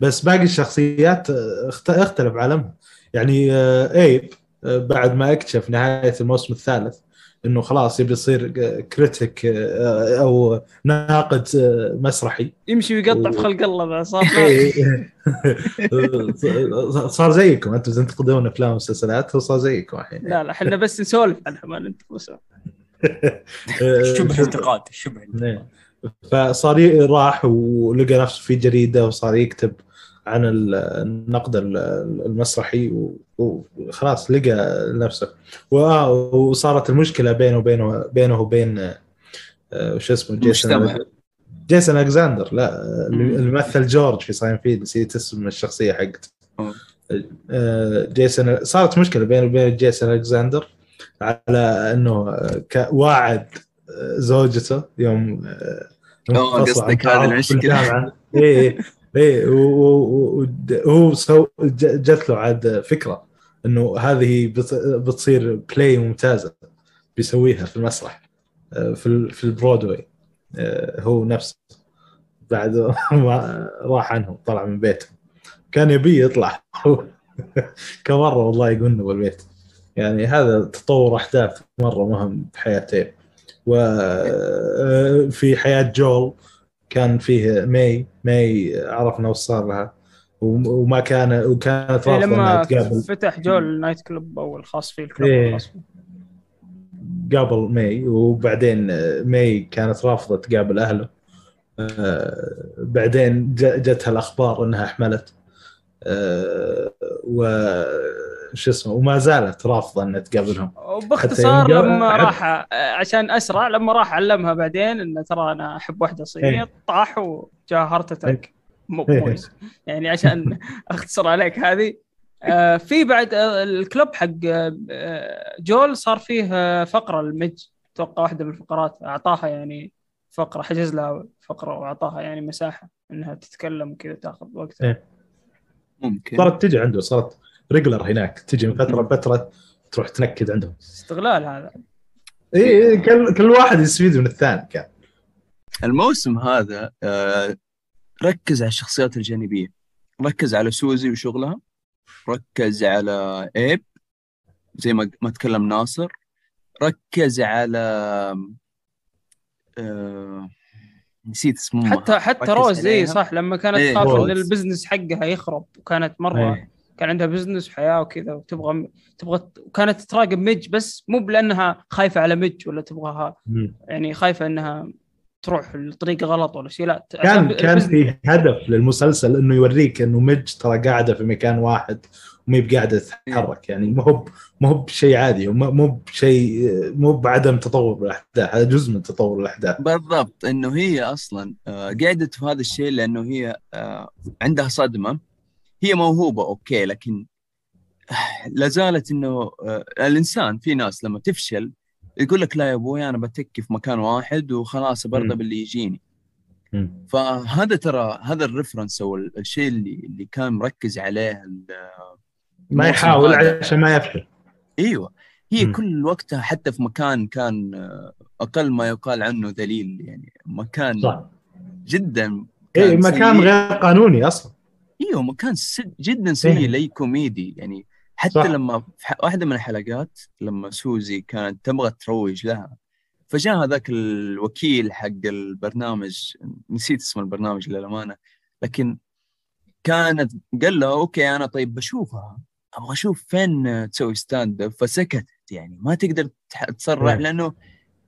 بس باقي الشخصيات آه، اخت- اختلف عالمها يعني آه، ايب آه، بعد ما اكتشف نهاية الموسم الثالث إنه خلاص يبي يصير كريتيك أو ناقد آه، مسرحي. يمشي ويقطع و- في خلق الله بعد صار إيه. صار زيكم أنتم تنتقدون أفلام ومسلسلات هو صار زيكم الحين. لا لا إحنا بس نسولف عنها ما ننتقد شبه انتقاد شبه إيه. فصار راح ولقى نفسه في جريدة وصار يكتب عن ال- النقد ال- المسرحي وخلاص لقى نفسه وآه، وصارت المشكلة بينه وبينه بينه وبين آه، وش اسمه جيسون. جيسون الكساندر لا اللي مثل جورج في ساينفيلد نسيت اسم الشخصية حقته. آه، جيسون صارت مشكلة بينه وبين جيسون الكساندر على إنه آه، واعد آه، زوجته يوم آه، قصدك المشكلة. بالجامعة. إيه إيه وهو so جت له عاد فكرة إنه هذه بت- بتصير play ممتازة بيسويها في المسرح آه، في في البرودواي آه، هو نفسه بعد ما راح عنهم طلع من بيته كان يبي يطلع كم مرة والله يقولنا بالبيت يعني هذا تطور أحداث مرة مهم بحياته وفي حياة جول كان فيه ماي ماي عرفنا وش صار لها. وم- وما كان وكانت إيه رافضة لما تقابل. فتح جو ال night club أو الخاص فيه ال club إيه. الخاص فيه. قبل ماي وبعدين ماي كانت رافضة تقابل أهله. آه، بعدين جتها الأخبار إنها حملت آه، و شو اسمه وما زالت رافضة إنها تقابلهم. وباختصار لما راح عشان أسرع لما راح علمها بعدين انه ترى أنا أحب واحدة صينية إيه. طاح وجاء heart attack مو مويس يعني عشان أختصر عليك هذه. آه، في بعد آه، ال club حق آه، جول صار فيه آه، فقرة المج أتوقع واحدة من الفقرات أعطاها يعني فقرة حجز لها فقرة وأعطاها يعني مساحة إنها تتكلم وكذا تاخذ وقتها. إيه. ممكن. صارت تجي عنده صارت regular هناك تجي من فترة لفترة تروح تنكد عندهم. استغلال هذا. إي إيه، كل كل واحد يستفيد من الثاني كان. الموسم هذا آه، ركز على الشخصيات الجانبية. ركز على سوزي وشغلها. ركز على إيب زي ما ما تكلم ناصر. ركز على آه، نسيت اسمه. حتى حتى روز عليها. صح لما كانت إيه، تخاف ان. ال business حقها يخرب وكانت مرة إيه. كان عندها بزنس وحياة وكذا وتبغى تبغى وكانت تراقب مج بس مو بلأنها خايفة على مج ولا تبغاها. يعني خايفة إنها تروح الطريق غلط ولا شيء لا. كان كان في هدف للمسلسل إنه يوريك إنه مج ترى قاعدة في مكان واحد وما بقاعدة تتحرك. يعني مو هو مو هو بشيء عادي مو بشيء مو بعدم تطور بالاحداث هذا جزء من تطور الأحداث. بالضبط. إنه هي أصلا آه، قعدت في هذا الشيء لأنه هي آه، عندها صدمة. هي موهوبة okay لكن لا زالت إنه آه، الإنسان في ناس لما تفشل يقول لك لا يا أبوي أنا بتكي في مكان واحد وخلاص برضه مم. باللي يجيني. فهذا ترى هذا ال reference أو ال- الشيء اللي اللي كان مركز عليه ما يحاول. عشان ما يفشل أيوه هي مم. كل وقتها حتى في مكان كان آه، أقل ما يقال عنه ذليل يعني مكان صح جدا اي كان مكان سيء. غير قانوني أصلا أيوه مكان جدا سيء إيه. لأي كوميدي يعني حتى صح. لما في واحدة من الحلقات لما سوزي كانت تبغى تروج لها فجاء هذاك الوكيل حق البرنامج نسيت اسم البرنامج للأمانة لكن كانت قال لها okay أنا طيب بشوفها أبغى أشوف فين تسوي stand up فسكتت يعني ما تقدر تصرح إيه. لأنه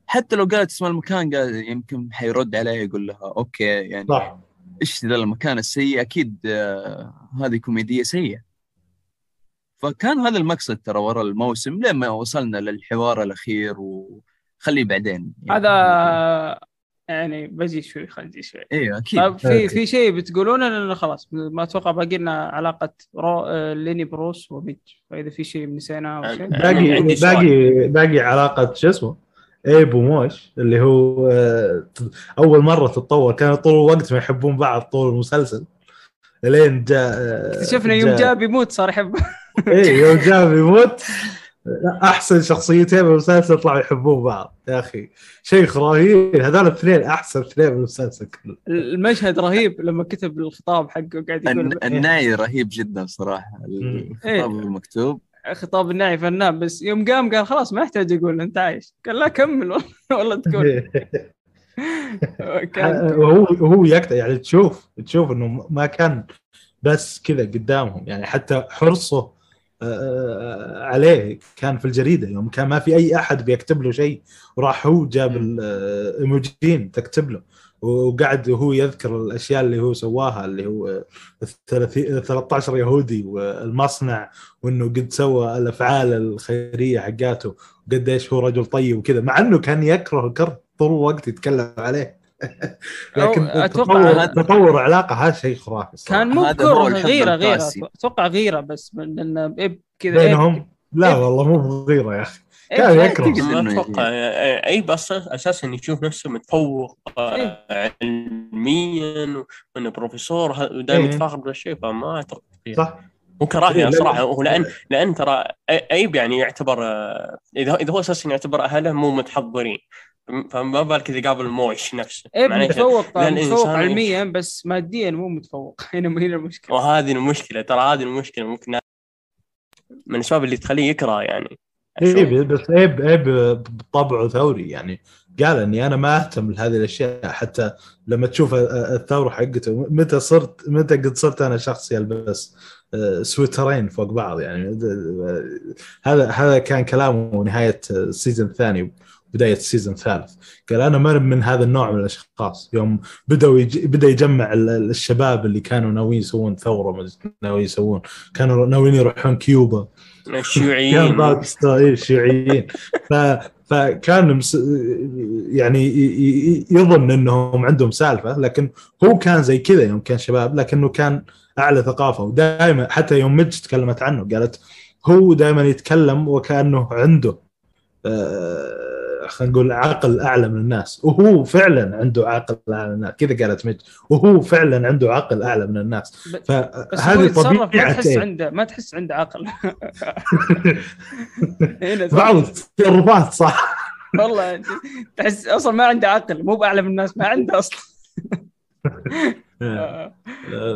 حتى لو قالت اسم المكان قال يمكن حيرد عليها يقول لها okay يعني صح إيش ذا المكان السيء أكيد آه، هذه كوميدية سيئة. فكان هذا المقصد ترى ورا الموسم لما وصلنا للحوار الأخير وخليه بعدين. يعني هذا يعني بجي شوي خليني شوي. أيوه أكيد. طيب في. في شيء بتقولونه؟ لأنه خلاص ما أتوقع باقي لنا علاقة رو... آه، ليني بروس ومج. فإذا في شيء نسيناه باقي. باقي باقي علاقة شو اسمه؟ ايب وموش اللي هو آه، أول مرة تتطور. كانوا طول الوقت ما يحبون بعض طول المسلسل. لين جاء آه، اكتشفنا يوم جاء. بيموت صار يحب. إيه يوم جاء بيموت أحسن شخصيتين بالمسلسل طلعوا يحبون بعض. يا أخي شيء خرافي هذول الاثنين أحسن اثنين بالمسلسل كله. المشهد رهيب لما كتب الخطاب حقه قاعد يقول الن- الناي رهيب جدا صراحة. إيه. الخطاب المكتوب. خطاب الناعي فنان بس يوم قام قال خلاص ما يحتاج أقول أنت عايش. قال لا كمل والله- والله تقول. وهو وهو يقطع يعني تشوف تشوف إنه ما كان بس كذا قدامهم. يعني حتى حرصه آه، عليه كان في الجريدة. يوم كان ما في أي أحد بيكتب له شيء وراح هو جاب الايموجين تكتب له. وقعد وهو يذكر الأشياء اللي هو سواها اللي هو الثلاثي- 13 يهودي والمصنع وإنه قد سوى الأفعال الخيرية حقاته وقديش هو رجل طيب وكذا مع إنه كان يكره كرة طول الوقت يتكلم عليه لكن أو أتوقع تطور, علاقة هذا شيء خرافي. كان مو هو غيرة غيرة. أتوقع غيرة بس من كذا بينهم لا. والله مو بغيرة يا أخي كان يكره. ما أتوقع أي بس أساسا يشوف نفسه متفوق آه، علميا وإنه بروفيسور ودائما إيه. يتفاخر بهالشيء فما أعتقد فيه. صح. مو كراهيه لا، لا. صراحة هو لأن لأن ترى ايب يعني يعتبر آه، اذا إذا هو أساسا يعتبر أهله مو متحضرين. فما بالك إذا قابل موش نفسه. معناته- متفوق متفوق علميا بس ماديا مو متفوق. هنا هنا المشكلة. وهذه المشكلة ترى هذه المشكلة ممكن من الأسباب اللي تخليه يكره يعني. اي بس عيب عيب بطبعه ثوري. يعني قال إني أنا ما أهتم لهذه الأشياء حتى لما تشوف الثورة حقته. متى صرت متى قد صرت أنا شخص يلبس آه، سويترين فوق بعض. يعني هذا هذا كان كلامه نهاية ال season الثاني بدايه ال season الثالث. قال أنا ما من هذا النوع من الأشخاص. يوم بدأوا يج... بدأ يجمع ال- ال- الشباب اللي كانوا ناويين يسوون ثورة ناويين يسوون. كانوا ناويين يروحون كيوبا. الشيوعيين باكستان إيه، الشيوعيين فكان. يعني يظن إنهم عندهم سالفة لكن هو كان زي كذا يوم كان شباب لكنه كان أعلى ثقافة ودائما حتى يوم مج تكلمت عنه قالت هو دائما يتكلم وكأنه عنده آه، خلينا نقول عقل أعلى من الناس. وهو فعلا عنده عقل أعلى من الناس. كذا قالت مج وهو فعلا عنده عقل أعلى من الناس. فهذه يتصرف ما طبيعه تحس. عنده ما تحس عنده عقل. بعض التصرفات صح. والله تحس أصلا ما عنده عقل. مو بأعلى من الناس ما عنده أصلا.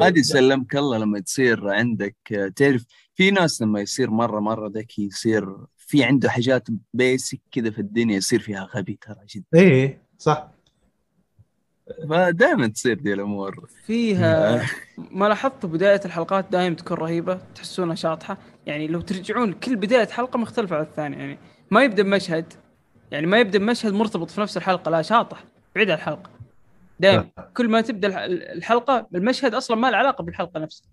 هذه سلمك الله لما تصير عندك تعرف في ناس لما يصير مرة مرة ذكي يصير في عنده حاجات بيسك كذا في الدنيا يصير فيها غبي ترى جدا. إيه صح. فدائما تصير دي الأمور. فيها ما لاحظتوا بداية الحلقات دائما تكون رهيبة تحسونها شاطحة. يعني لو ترجعون كل بداية حلقة مختلفة عن الثانية يعني ما يبدأ بمشهد يعني ما يبدأ بمشهد مرتبط في نفس الحلقة لا شاطح. بعيد عن الحلقة. دائما كل ما تبدأ الح- الحلقة المشهد أصلا ما له علاقة بالحلقة نفسها.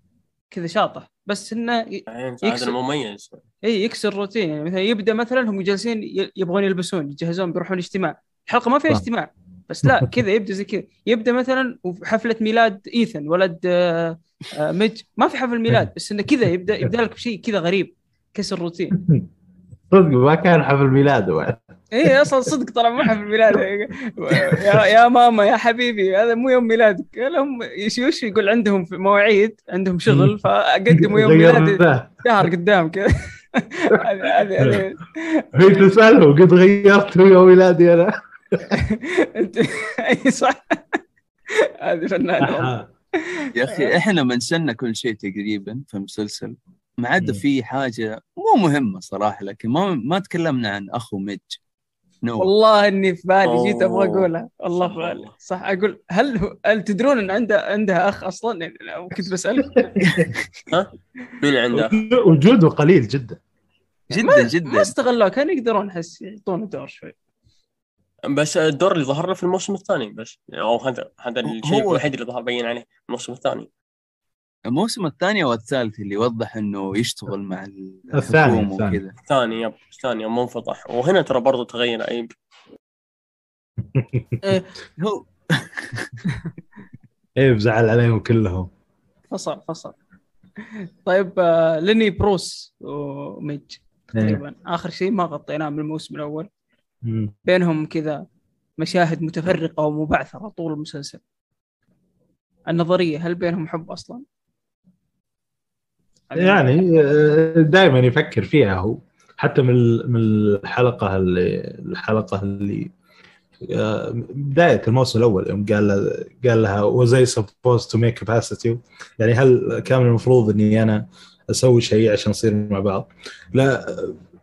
كذا شاطح. بس إنه ي- هذا يكسر- المميز إي يكسر الروتين. يعني مثلا يبدأ مثلا هم جالسين ي- يبغون يلبسون يجهزون بيروحون اجتماع. الحلقة ما فيها. اجتماع. بس لا كذا يبدأ زي كذا. يبدأ مثلا حفله ميلاد إيثن ولد آه، آه، ميج. ما في حفل ميلاد بس إنه كذا يبدأ يبدأ لك بشيء كذا غريب. كسر الروتين. صدق ما كان حفل ميلاده بعد. اي أصلا صدق طلع مو حفل ميلاد يا, يا ماما يا حبيبي هذا مو يوم ميلادك. لهم إيش وش يقول؟ عندهم في مواعيد عندهم شغل فقدموا يوم ميلادي. شهر قدام كذا. هذه هذه هذه. هي تسأله قد غيرت يوم ميلادي أنا؟ انت أي صح. هذه فنانة. يا أخي إحنا منسلنا كل شيء تقريبا في المسلسل ما عدا. في حاجة مو مهمة صراحة لكن ما ما تكلمنا عن أخو ميج. نو. والله إني في بالي جيت أبغى. أقولها. والله صح في بالي. صح أقول هل هل تدرون إن عنده عندها أخ أصلا؟ يعني لو كنت بسالك مين عنده. وجوده قليل جدا. جدا ما جدا. استغلوه. كانوا يقدرون احس يعطونه دور شوي. بس الدور اللي ظهر له في الموسم الثاني بس أو هذا هذا الشيء الوحيد اللي ظهر بين عليه الموسم الثاني. الموسم الثاني والثالث اللي يوضح إنه يشتغل مع الثاني، الثاني. وكذا. الثاني يب الثاني يوم منفضح وهنا ترى برضو تغير ايب هو إيه بزعل عليهم كلهم. فصل فصل. طيب آه، ليني بروس وميج تقريبا. آخر شيء ما غطيناه من الموسم الأول. بينهم كذا مشاهد متفرقة ومبعثرة طول المسلسل. النظرية هل بينهم حب أصلا؟ يعني دائما يفكر فيها هو. حتى من من الحلقة اللي الحلقة اللي آه، بداية الموسم الأول يوم قال قال لها was I supposed to make capacity? يعني هل كان المفروض إني أنا أسوي شيء عشان نصير مع بعض؟ لا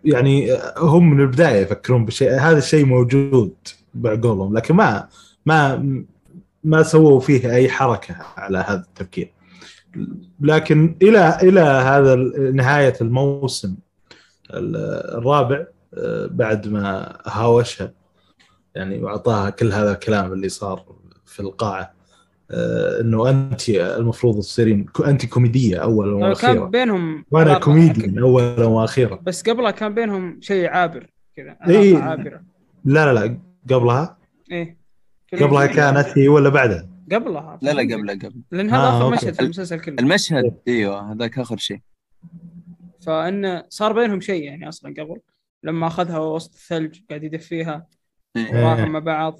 يعني هم من البداية يفكرون بشيء هذا الشيء موجود بعقولهم لكن ما ما ما سووا فيه أي حركة على هذا التفكير. لكن إلى إلى هذا نهاية الموسم الرابع آه، بعد ما هاوشها يعني واعطاها كل هذا الكلام اللي صار في القاعة آه، إنه أنت المفروض تصيرين أنت كوميدية اولا كان وأخيرا. بينهم وأنا كوميديان اولا وأخيرا. بس قبلها كان بينهم شيء عابر كذا إيه. عابرة. لا لا لا قبلها؟ إيه. قبلها كانت هي ولا بعدها؟ قبلها لا لا قبل قبل لأن هذا آه، آخر أوكي. مشهد في المسلسل كله. المشهد إيوه هذاك آخر شيء. فانه صار بينهم شيء يعني أصلا قبل. لما أخذها وسط الثلج قاعد يدفيها إيه. وراحوا مع بعض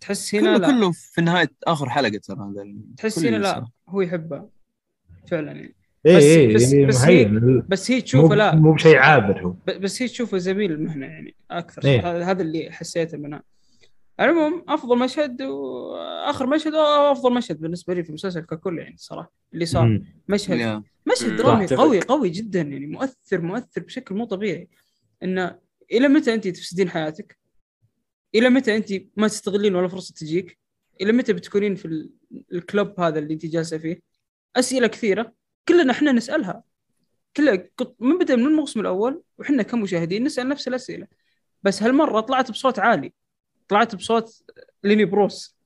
فتحس هنا كله لا. كله في نهاية آخر حلقة ترى هذا تحس هنا لا صار. هو يحبها فعلا يعني. اي بس- اي بس- إيه بس مهين. بس هي تشوفه لا. مو بشيء عابر هو. بس هي تشوفه زميل المهنة يعني أكثر. إيه. هذا هذا اللي حسيته منها على العموم أفضل مشهد واخر مشهد أو أفضل مشهد بالنسبة لي في المسلسل ككل يعني الصراحه اللي صار. مشهد. مشهد. درامي. قوي قوي جدا يعني مؤثر مؤثر بشكل مو طبيعي إنه إلى متى انت تفسدين حياتك؟ إلى متى انت ما تستغلين ولا فرصة تجيك؟ إلى متى بتكونين في ال- club هذا اللي انت جالسة فيه؟ أسئلة كثيرة كلنا إحنا نسألها كلها من بدأ من الموسم الأول وحنا كمشاهدين نسأل نفس الأسئلة بس هالمرة طلعت بصوت عالي طلعت بصوت ليني بروس.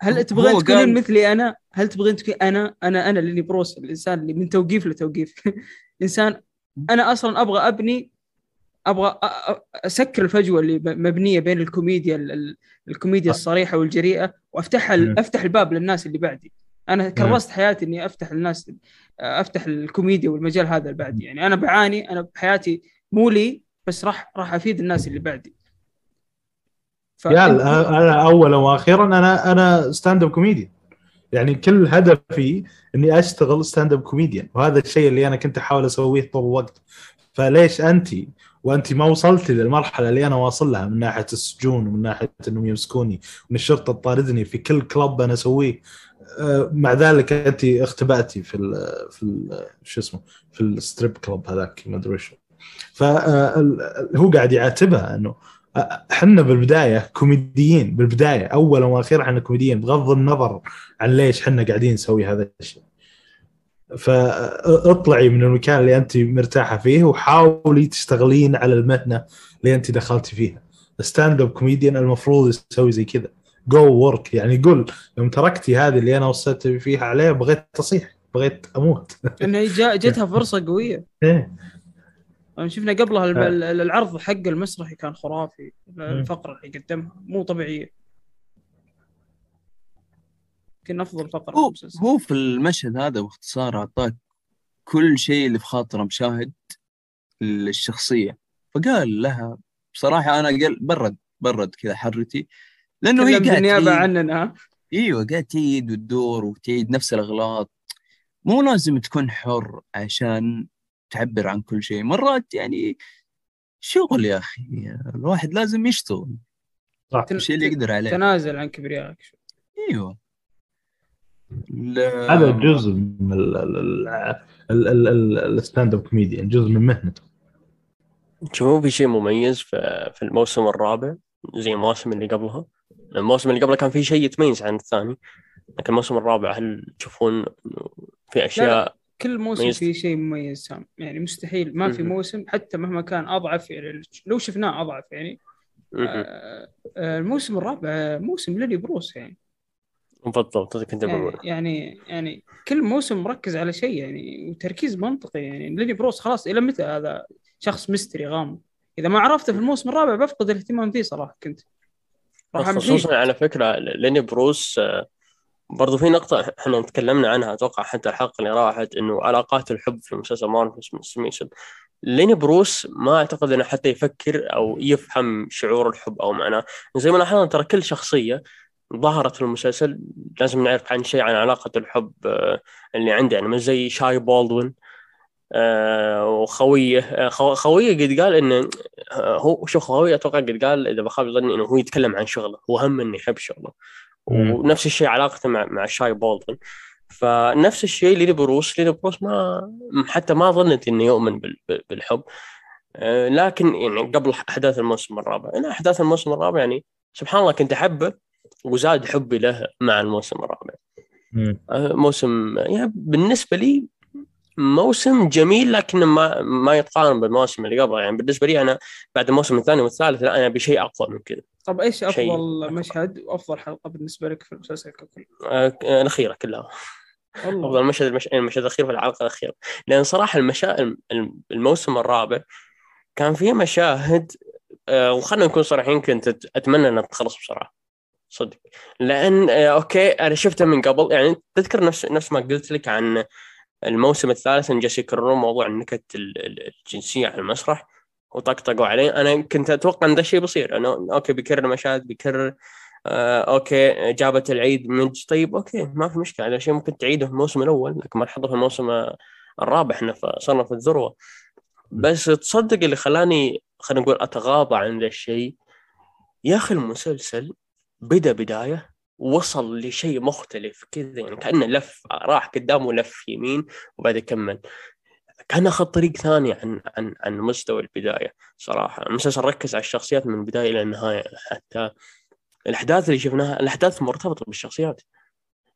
هل تبغين تكونين قال- مثلي أنا؟ هل تبغين تكون أنا؟ أنا أنا ليني بروس الإنسان اللي من توقيف لتوقيف. إنسان أنا أصلا أبغى أبني أبغى أسكر الفجوة اللي مبنية بين الكوميديا ال- ال- الكوميديا الصريحة والجريئة وأفتح ال-. أفتح الباب للناس اللي بعدي. أنا كرست حياتي إني أفتح الناس أفتح الكوميديا والمجال هذا اللي بعدي. يعني أنا بعاني أنا بحياتي مو لي بس راح راح أفيد الناس اللي بعدي. يا أنا اولا وأخيرا أنا أنا stand-up comedian يعني كل هدفي إني أشتغل stand-up comedian وهذا الشيء اللي أنا كنت أحاول أسويه طول الوقت. فليش أنت؟ وأنت ما وصلتي للمرحلة اللي أنا واصل لها من ناحية السجون ومن ناحية إنهم يمسكوني وإن الشرطة تطاردني في كل club أنا أسويه. مع ذلك أنت اختبأتي في ال في ال شو اسمه؟ في ال strip club هذاك ما أدري وش فهو قاعد يعاتبها إنه إحنا بالبداية كوميديين بالبداية اولا وأخيرا إحنا كوميديين بغض النظر عن ليش إحنا قاعدين نسوي هذا الشيء. فاطلعي من المكان اللي أنت مرتاحة فيه وحاولي تشتغلين على المهنة اللي أنت دخلتي فيها. stand-up comedian المفروض يسوي زي كذا. go work يعني قول يوم تركتي هذه اللي أنا وصلت فيها عليه بغيت اصيح بغيت أموت. إنه جتها فرصة قوية. إيه. شفنا قبلها العرض حق المسرحي كان خرافي الفقرة اللي قدمها. مو طبيعية. يمكن أفضل فقرة في هو المسلسل هو في المشهد هذا باختصار أعطاك كل شيء اللي في خاطر مشاهد للشخصيه فقال لها بصراحة أنا قال برد برد كذا حرتي لأنه هي قاعد بالنيابة تعيد عننا. ها؟ إيوه قاعد تعيد وتدور وتعيد نفس الأغلاط. مو لازم تكون حر عشان تعبر عن كل شيء. مرات يعني شغل يا أخي الواحد لازم يشتغل. صح. تن- الشيء اللي يقدر عليه. تنازل عن كبريائك. إيوه. لا- هذا جزء من ال- ال- ال- ال- ال- ال stand-up comedian جزء من مهنته. شوفوا في شيء مميز في في الموسم الرابع زي المواسم اللي قبلها. الموسم اللي قبله كان في شيء يتميز عن الثاني لكن الموسم الرابع هل تشوفون إنه في أشياء كل موسم. فيه شيء مميز some. يعني مستحيل ما في. موسم حتى مهما كان أضعف يعني لو شفناه أضعف يعني. آه، آه، الموسم الرابع موسم ليني بروس يعني. بالضبط كنت يعني بقول يعني يعني كل موسم مركز على شيء يعني وتركيز منطقي يعني. ليني بروس خلاص إلى متى هذا شخص mystery غامض إذا ما عرفته في الموسم الرابع بفقد الاهتمام فيه صراحة كنت. خصوصا على فكرة ليني بروس آه، برضو في نقطة إحنا تكلمنا عنها أتوقع حتى الحلقة اللي راحت إنه علاقات الحب في مسلسل مارفل سميسون ليني بروس ما أعتقد إنه حتى يفكر أو يفهم شعور الحب أو معناه. زي ما لاحظنا ترى كل شخصية ظهرت في المسلسل لازم نعرف عن شيء عن علاقة الحب آه، اللي عنده يعني مش زي شاي بالدوين آه، وخوية آه، خو- خوية قد قال إنه هو شوف خوية أتوقع قد قال إذا بخاب ظني إنه هو يتكلم عن شغله هو هم إنه يحب شغله. ونفس الشيء علاقته مع مع شاي بولدن فنفس الشيء ليلي بروس. ليلي بروس ما حتى ما ظنت إنه يؤمن بال- بال- بالحب. آه، لكن يعني قبل أحداث الموسم الرابع. أنا أحداث الموسم الرابع يعني سبحان الله كنت أحبه وزاد حبي له مع الموسم الرابع. مم. آه، موسم يعني بالنسبة لي موسم جميل لكن ما ما يتقارن بالمواسم اللي قبله يعني بالنسبة لي أنا بعد الموسم الثاني والثالث لا أنا ابي شيء أقوى من كذا. طب إيش شيء أفضل مشهد وأفضل حلقة بالنسبة لك في المسلسل ككل؟ آه، الأخيرة كلها. والله. أفضل مشهد المش... المشهد الأخير في الحلقة الأخيرة. لأن صراحة المشا... الموسم الرابع كان فيه مشاهد آه، وخلينا نكون صريحين كنت أتمنى إنها تخلص بسرعة. صدق. لأن آه، أوكي أنا شفتها من قبل. يعني تذكر نفس نفس ما قلت لك عن الموسم الثالث إن جالس يكررون موضوع النكت ال- ال- الجنسية على المسرح وطقطقوا عليه. أنا كنت أتوقع إن ده الشيء بيصير إنه أوكي بيكرر مشاهد بيكرر آه، أوكي جابت العيد ميج طيب أوكي ما في مشكلة هذا الشيء ممكن تعيده في الموسم الأول لكن ما تحطه في الموسم الرابع. إحنا صرنا في الذروة. بس تصدق اللي خلاني خلينا نقول أتغاضى عن ذا الشيء يا أخي المسلسل بدا بداية وصل لشيء مختلف كذا يعني كأنه لف راح قدام ولف يمين وبعد يكمل. كان أخذ طريق ثاني عن عن عن مستوى البداية صراحة. المسلسل ركز على الشخصيات من البداية إلى النهاية حتى الأحداث اللي شفناها الأحداث مرتبطة بالشخصيات.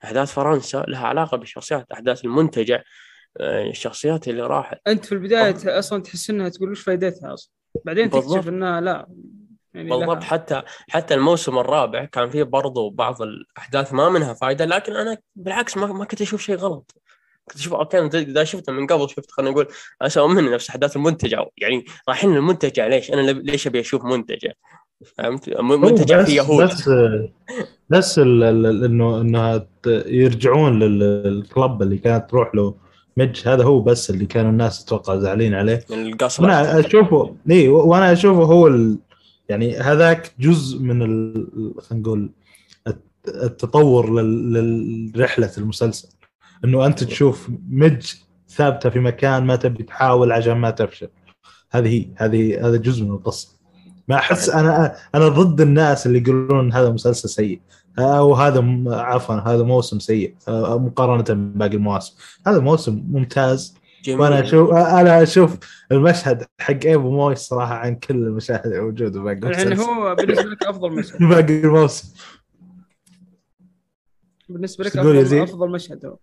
أحداث فرنسا لها علاقة بالشخصيات أحداث المنتجع آه، الشخصيات اللي راحت. أنت في البداية أصلا تحس إنها تقول وش فائدتها أصلا؟ بعدين. تكتشف إنها لا. يعني بالضبط لها- حتى حتى الموسم الرابع كان فيه برضو بعض الأحداث ما منها فائده لكن أنا بالعكس ما, ما كنت أشوف شيء غلط كنت أشوف أوكي إذا شفته من قبل شفت خلينا نقول اسوء مني نفس أحداث المنتجع يعني رايحين للمنتجع ليش؟ أنا ليش أبي أشوف منتجع؟ فهمت؟ م- منتجع بس في يهود بس بس انه انها يرجعون للكلب اللي كانت تروح له مج هذا هو بس اللي كانوا الناس أتوقع زعلانين عليه القصر وأنا اشوفه اي وأنا أشوفه هو ال... يعني هذاك جزء من ال... خلينا نقول الت- التطور. لرحله المسلسل. إنه أنت تشوف مج ثابتة في مكان ما تبي تحاول عشان ما تفشل. هذه هي هذه هذا جزء من القصة. ما أحس أنا أنا ضد الناس اللي يقولون هذا مسلسل سيء. أو هذا عفوا هذا موسم سيء. مقارنة بباقي المواسم. هذا موسم ممتاز. جميل. وأنا أشوف أنا أشوف المشهد حق ايبو موي صراحة عن كل المشاهد الموجودة باقي يعني المسلسل. هو بالنسبة لك أفضل مشهد. باقي الموسم. بالنسبة لك افضل؟ أفضل مشهد هو.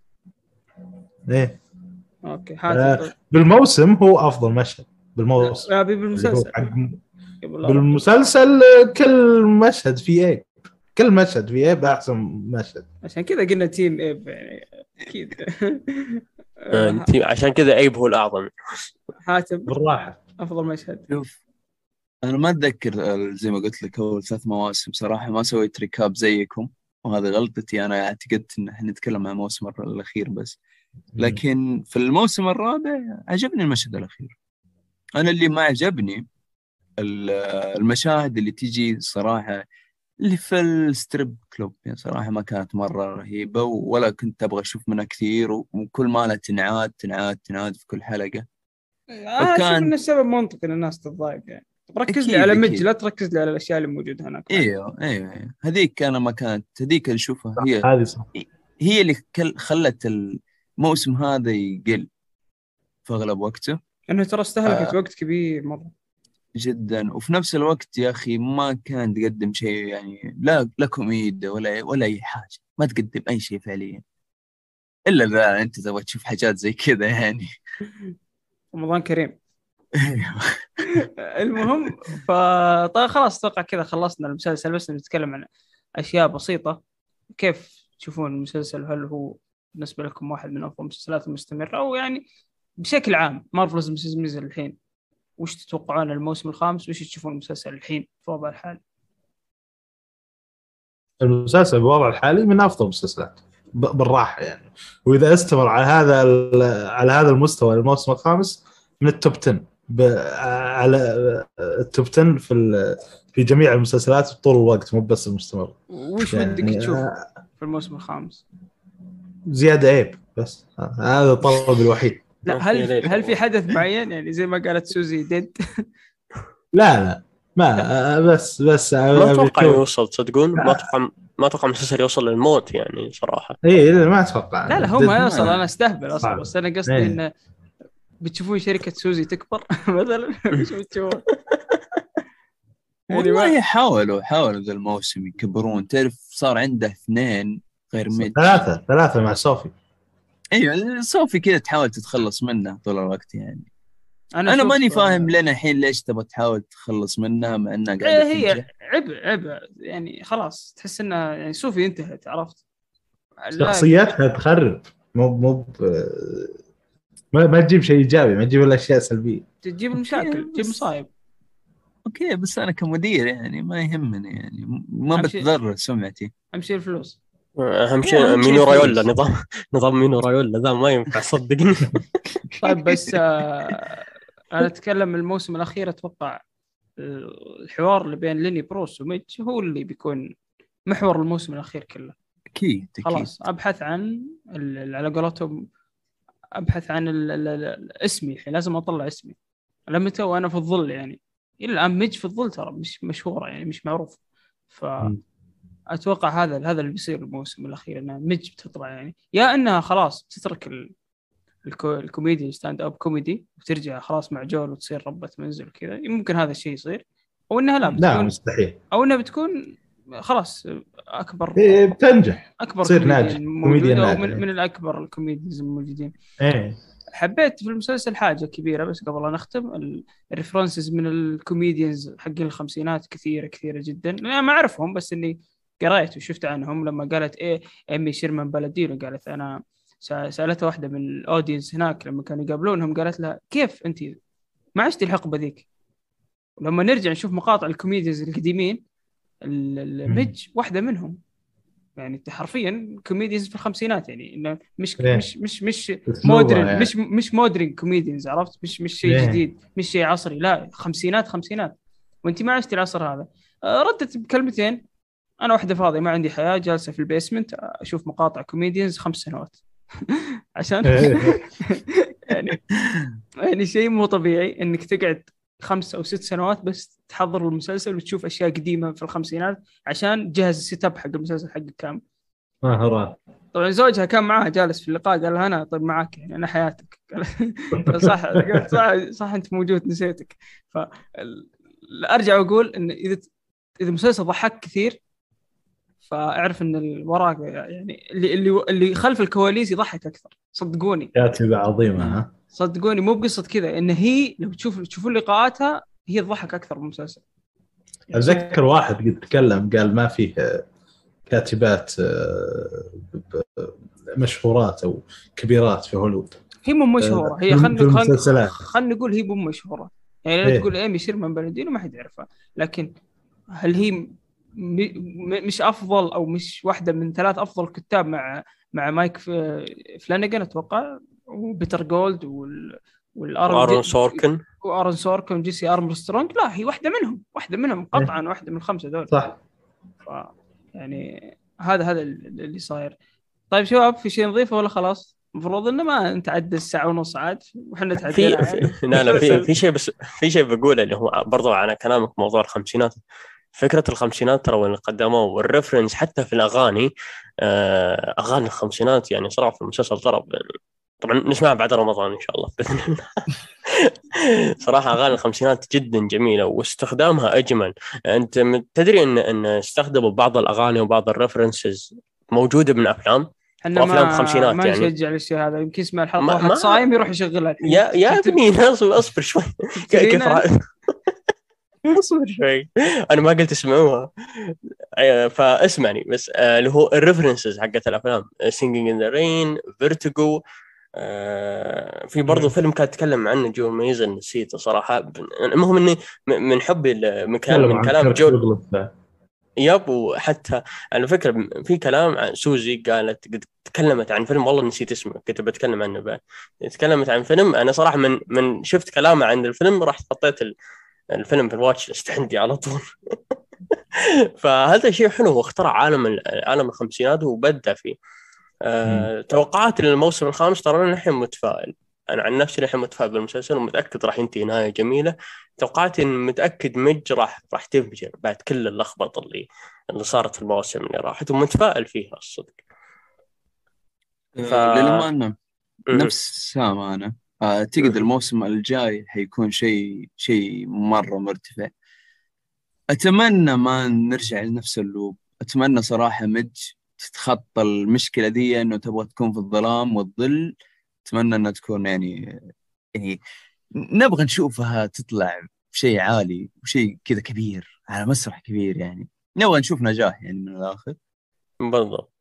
إيه. أوكي آه، حاتم طيب. بالموسم هو أفضل مشهد. بالموسم. لا اللي هو بالمسلسل. بالمسلسل كل مشهد فيه ايب كل مشهد فيه ايب أحسن مشهد. عشان كذا قلنا team ايب يعني أكيد. آه، أنت- عشان كذا ايب هو الأعظم. حاتم. بالراحة. أفضل مشهد شوف أنا ما أتذكر آه، زي ما قلت لك أول ثلاث مواسم صراحة ما سويت recap زيكم وهذه غلطتي أنا اعتقدت إن إحنا نتكلم عن الموسم الأخير بس. لكن في الموسم الرابع عجبني المشهد الأخير. أنا اللي ما عجبني ال- المشاهد اللي تيجي صراحة اللي في الستريب كلوب. يعني صراحة ما كانت مرة رهيبة ولا كنت أبغى أشوف منها كثير وكل ما لها تنعاد تنعاد تنعاد في كل حلقة. أنا أشوف وكان- إن السبب منطقي إن الناس تتضايق يعني. طب ركز لي على مج. لا تركز لي على الأشياء اللي موجودة هناك. إيوه إيوه أيوة. هذيك أنا ما كانت هذيك اللي أشوفها هي هذه صح. هي اللي كل- خلت الموسم هذا يقل في أغلب وقته. انه ترى استهلكت آه. وقت كبير مرة. جدا. وفي نفس الوقت يا أخي ما كان تقدم شيء يعني لا لا كوميديا ولا ولا أي حاجة. ما تقدم أي شيء فعليا. إلا إذا أنت تبغى تشوف حاجات زي كذا يعني. رمضان كريم. المهم ف طيب خلاص أتوقع كذا خلصنا المسلسل بس نتكلم عن أشياء بسيطة. كيف تشوفون المسلسل؟ هل هو بالنسبة لكم واحد من أفضل المسلسلات المستمرة؟ أو يعني بشكل عام مارفلز مسلسل الحين. وش تتوقعون الموسم الخامس؟ وش تشوفون المسلسل الحين في وضع الحالي؟ المسلسل بالوضع الحالي من أفضل المسلسلات بالراحة يعني. وإذا استمر على هذا على هذا المستوى الموسم الخامس من ال top 10 ب- على ال top 10 في ال- في جميع المسلسلات طول الوقت مو بس المستمر. وش يعني ودك تشوف؟ آه، في الموسم الخامس. زيادة ايب بس. هذا الطلب الوحيد. لا هل. هل في حدث معين؟ يعني زي ما قالت سوزي dead. لا لا ما آه، بس بس ما أتوقع يوصل تصدقون؟ ما أتوقع ما أتوقع المسلسل يوصل للموت يعني صراحة. اي ما أتوقع. لا لا هو ما يوصل أنا أستهبل أصلا. بس أنا قصدي إيه. انه بتشوفون شركة سوزي تكبر؟ مثلا إيش بتشوفون؟ يعني ما- والله حاولوا حاولوا ذا الموسم يكبرون. تعرف صار عنده اثنين غير ميد ثلاثة ثلاثة مع صوفي أيوه صوفي كذا تحاول تتخلص منه طول الوقت يعني. أنا أشوف- ماني فاهم لنا الحين ليش تبغى تحاول تتخلص منها مع انها إيه قاعدة هي تنجح عبء عبء. يعني خلاص تحس انها يعني صوفي انتهت عرفت؟ لا، شخصياتها تخرب. مو مو ب- ما, ما تجيب شيء إيجابي ما تجيب إلا أشياء سلبية. تجيب المشاكل تجيب مصايب. أوكي بس أنا كمدير يعني ما يهمني يعني ما شيء- بتضرر سمعتي. امشي الفلوس. أهم شيء أهم شيء مينو. رايولا نظام نظام مينو رايولا ذا ما ينفع صدقني. طيب بس آه أنا أتكلم الموسم الأخير أتوقع آه، الحوار اللي بين ليني بروس وميج هو اللي بيكون محور الموسم الأخير كله. أكيد أكيد. خلاص أبحث عن ال- على قولتهم أبحث عن ال- ال- ال- اسمي الحين لازم أطلع اسمي. لما تو أنا في الظل يعني. إلى الآن ميج في الظل ترى مش مشهورة يعني مش معروف. ف مم. أتوقع هذا هذا اللي بيصير الموسم الأخير انها ميج بتطلع يعني. يا انها خلاص تترك ال... الكو... ال comedy stand-up comedy وترجع خلاص مع جول وتصير ربة منزل وكذا. ممكن هذا الشيء يصير. أو إنها لا لا بتكون مستحيل. أو إنها بتكون خلاص اكبر إيه بتنجح. أكبر تصير ناجح. موجودة كوميديان ناجح. ومن من الأكبر ال comedians الموجودين. إيه. حبيت في المسلسل حاجة كبيرة بس قبل لا نختم ال- ال references من ال comedians حقين الخمسينات كثيره كثيرة جدا. أنا ما أعرفهم بس إني قريت وشفت عنهم لما قالت إيه ايمي شيرمان بلدينو قالت أنا سأ- سالتها واحدة من ال audience هناك لما كانوا يقابلونهم قالت لها كيف أنت؟ ما عشتي الحقبة ذيك. ولما نرجع نشوف مقاطع ال comedians القديمين ال- ال- مم. ميج واحدة منهم. يعني انت حرفيا comedians في الخمسينات يعني إنه مش. مش مش مش modern يعني. مش مش modern comedians عرفت؟ مش مش شيء. جديد مش شيء عصري. لا خمسينات خمسينات. وأنت ما عشتي العصر هذا. آه، ردت بكلمتين. أنا واحدة فاضية ما عندي حياة جالسة في ال basement أشوف مقاطع comedians خمس سنوات. عشان. يعني يعني شيء مو طبيعي إنك تقعد خمس أو ست سنوات بس تحضر المسلسل وتشوف أشياء قديمة في الخمسينات عشان تجهز ال setup حق المسلسل حقك كامل. مهارات طبعا زوجها كان معاها جالس في اللقاء قال لها أنا طيب معاك يعني أنا حياتك. قال صح صح صح أنت موجود نسيتك. ف ارجع وأقول إن إذا إذا مسلسل ضحك كثير فاعرف إن اللي وراك يعني اللي اللي اللي خلف الكواليس يضحك أكثر. صدقوني. كاتبة عظيمة ها؟ صدقوني. مو بقصة كذا إن هي لو تشوف تشوفون لقاءاتها هي تضحك أكثر من المسلسل. أتذكر واحد قد تكلم قال ما فيه آه، كاتبات آه، مشهورات أو كبيرات في هوليوود. هي مو مشهورة. هي في خلينا. خلينا نقول هي مو مشهورة. يعني لو إيه. تقول ايمي شيرمان بلدينو ما حد يعرفها. لكن هل هي. مش أفضل أو مش واحدة من ثلاث أفضل كتاب مع مع مايك. فلانجن أتوقع وبيتر جولد وال والارون ارون سوركن. وارون سوركن وجيسي أرمسترونج. لا هي واحدة منهم واحدة منهم قطعا واحدة من الخمسة دول. صح. ف... يعني هذا هذا اللي صاير. طيب شباب في شيء نضيفه ولا خلاص؟ المفروض إنه ما نتعدى الساعة ونص عاد. وحنا تعدينا. في- لا لا في في شيء بس في شيء بقوله اللي هو برضو على كلامك موضوع الخمسينات. فكرة الخمسينات ترى واللي قدموه وال reference حتى في الأغاني آه، أغاني الخمسينات يعني صراحة في المسلسل يعني طبعا نسمعها بعد رمضان إن شاء الله بإذن الله. صراحة أغاني الخمسينات جدا جميلة واستخدامها أجمل. أنت تدري ان إن استخدموا بعض الأغاني وبعض ال references موجودة من أفلام؟ إحنا ما الخمسينات ما يعني. نشجع الشيء هذا يمكن يسمع الحلقة ما- واحد ما- صايم يروح يشغلها. يا يا ابني ناس اصبر شوي. كيف؟ اصبر شوي. أنا ما قلت اسمعوها. فاسمعني بس آه، اللي هو ال references حقت الأفلام. Singing in the Rain Vertigo في برضه فيلم كان اتكلم عنه جو ميزن نسيته صراحة. المهم إني من حبي من كلام من كلام جو يب وحتى على فكرة في كلام عن سوزي قالت قد تكلمت عن فيلم والله نسيت اسمه كنت بتكلم عنه بعد. تكلمت عن فيلم أنا صراحة من من شفت كلامه عن الفيلم رحت حطيت الفيلم في الواتش ليست عندي على طول. فهذا شيء حلو هو اخترع عالم ال- عالم الخمسينات وبدع فيه. أه توقعاتي للموسم الخامس ترى أنا الحين متفائل. أنا عن نفسي الحين متفائل بالمسلسل ومتأكد راح ينتهي نهاية جميلة. توقعاتي ان متأكد مج راح راح تنفجر بعد كل اللخبطة اللي اللي صارت في المواسم اللي راحت ومتفائل فيها الصدق. ف- آه، للأمانة مم. نفس سام أنا أعتقد مم. الموسم الجاي حيكون شيء شيء مرة مرتفع. أتمنى ما نرجع لنفس اللوب. أتمنى صراحة مج تتخطى المشكلة دي إنه تبغى تكون في الظلام والظل. أتمنى إنها تكون يعني يعني نبغى نشوفها تطلع بشيء عالي وشيء كذا كبير على مسرح كبير يعني. نبغى نشوف نجاح يعني من الآخر. بالضبط.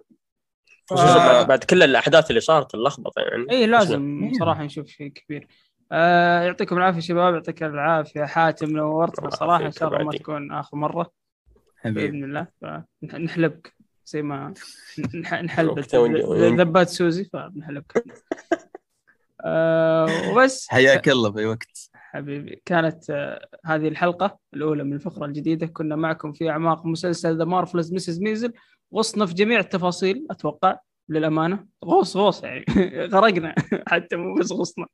ف- خصوصا بعد, بعد كل الأحداث اللي صارت اللخبطة يعني. اي لازم. صراحة نشوف شيء كبير. آه يعطيكم العافية شباب يعطيك العافية. حاتم نورتنا صراحة إن شاء الله ما. تكون آخر مرة. حبيبي. بإذن الله. فنحلبك زي ما نح- نحلب وقتها ونجي- ذبات سوزي فبنحلبك آه وبس. حياك الله في وقت. حبيبي. كانت آه، هذه الحلقة الأولى من الفقرة الجديدة. كنا معكم في أعماق مسلسل The Marvelous Mrs. Maisel غصنا في جميع التفاصيل أتوقع للأمانة. غوص غوص يعني. غرقنا. حتى مو بس غصنا.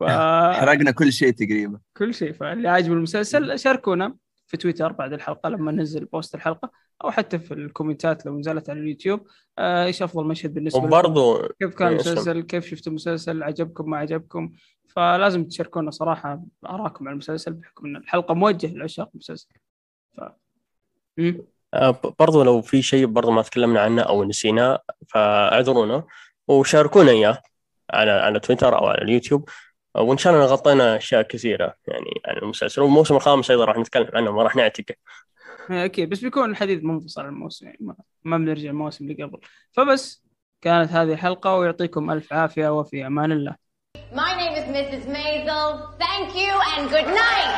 فكل حرقنا كل شيء تقريبا. شيء. فاللي عاجبه المسلسل شاركونا في تويتر بعد الحلقة لما ننزل post الحلقة أو حتى في الكومنتات لو نزلت على اليوتيوب. آه، إيش أفضل مشهد بالنسبة لكم؟ وبرضه كيف كان إيه، المسلسل؟ كيف شفتوا المسلسل؟ عجبكم؟ ما عجبكم؟ فلازم تشاركونا صراحة آراءكم على المسلسل بحكم أن الحلقة موجهة لعشاق المسلسل. ف... آه، برضو لو في شيء برضو ما تكلمنا عنه أو نسيناه فاعذرونا وشاركونا إياه على على تويتر أو على اليوتيوب آه، وإن شاء الله غطينا أشياء كثيرة يعني عن المسلسل والموسم الخامس أيضا راح نتكلم عنه ما راح نعتقه إيه، أكيد بس بيكون الحديث منفصل عن الموسم يعني ما, ما بنرجع المواسم اللي قبل فبس كانت هذه الحلقة ويعطيكم ألف عافية وفي أمان الله My name is Mrs. Maisel. Thank you and good night.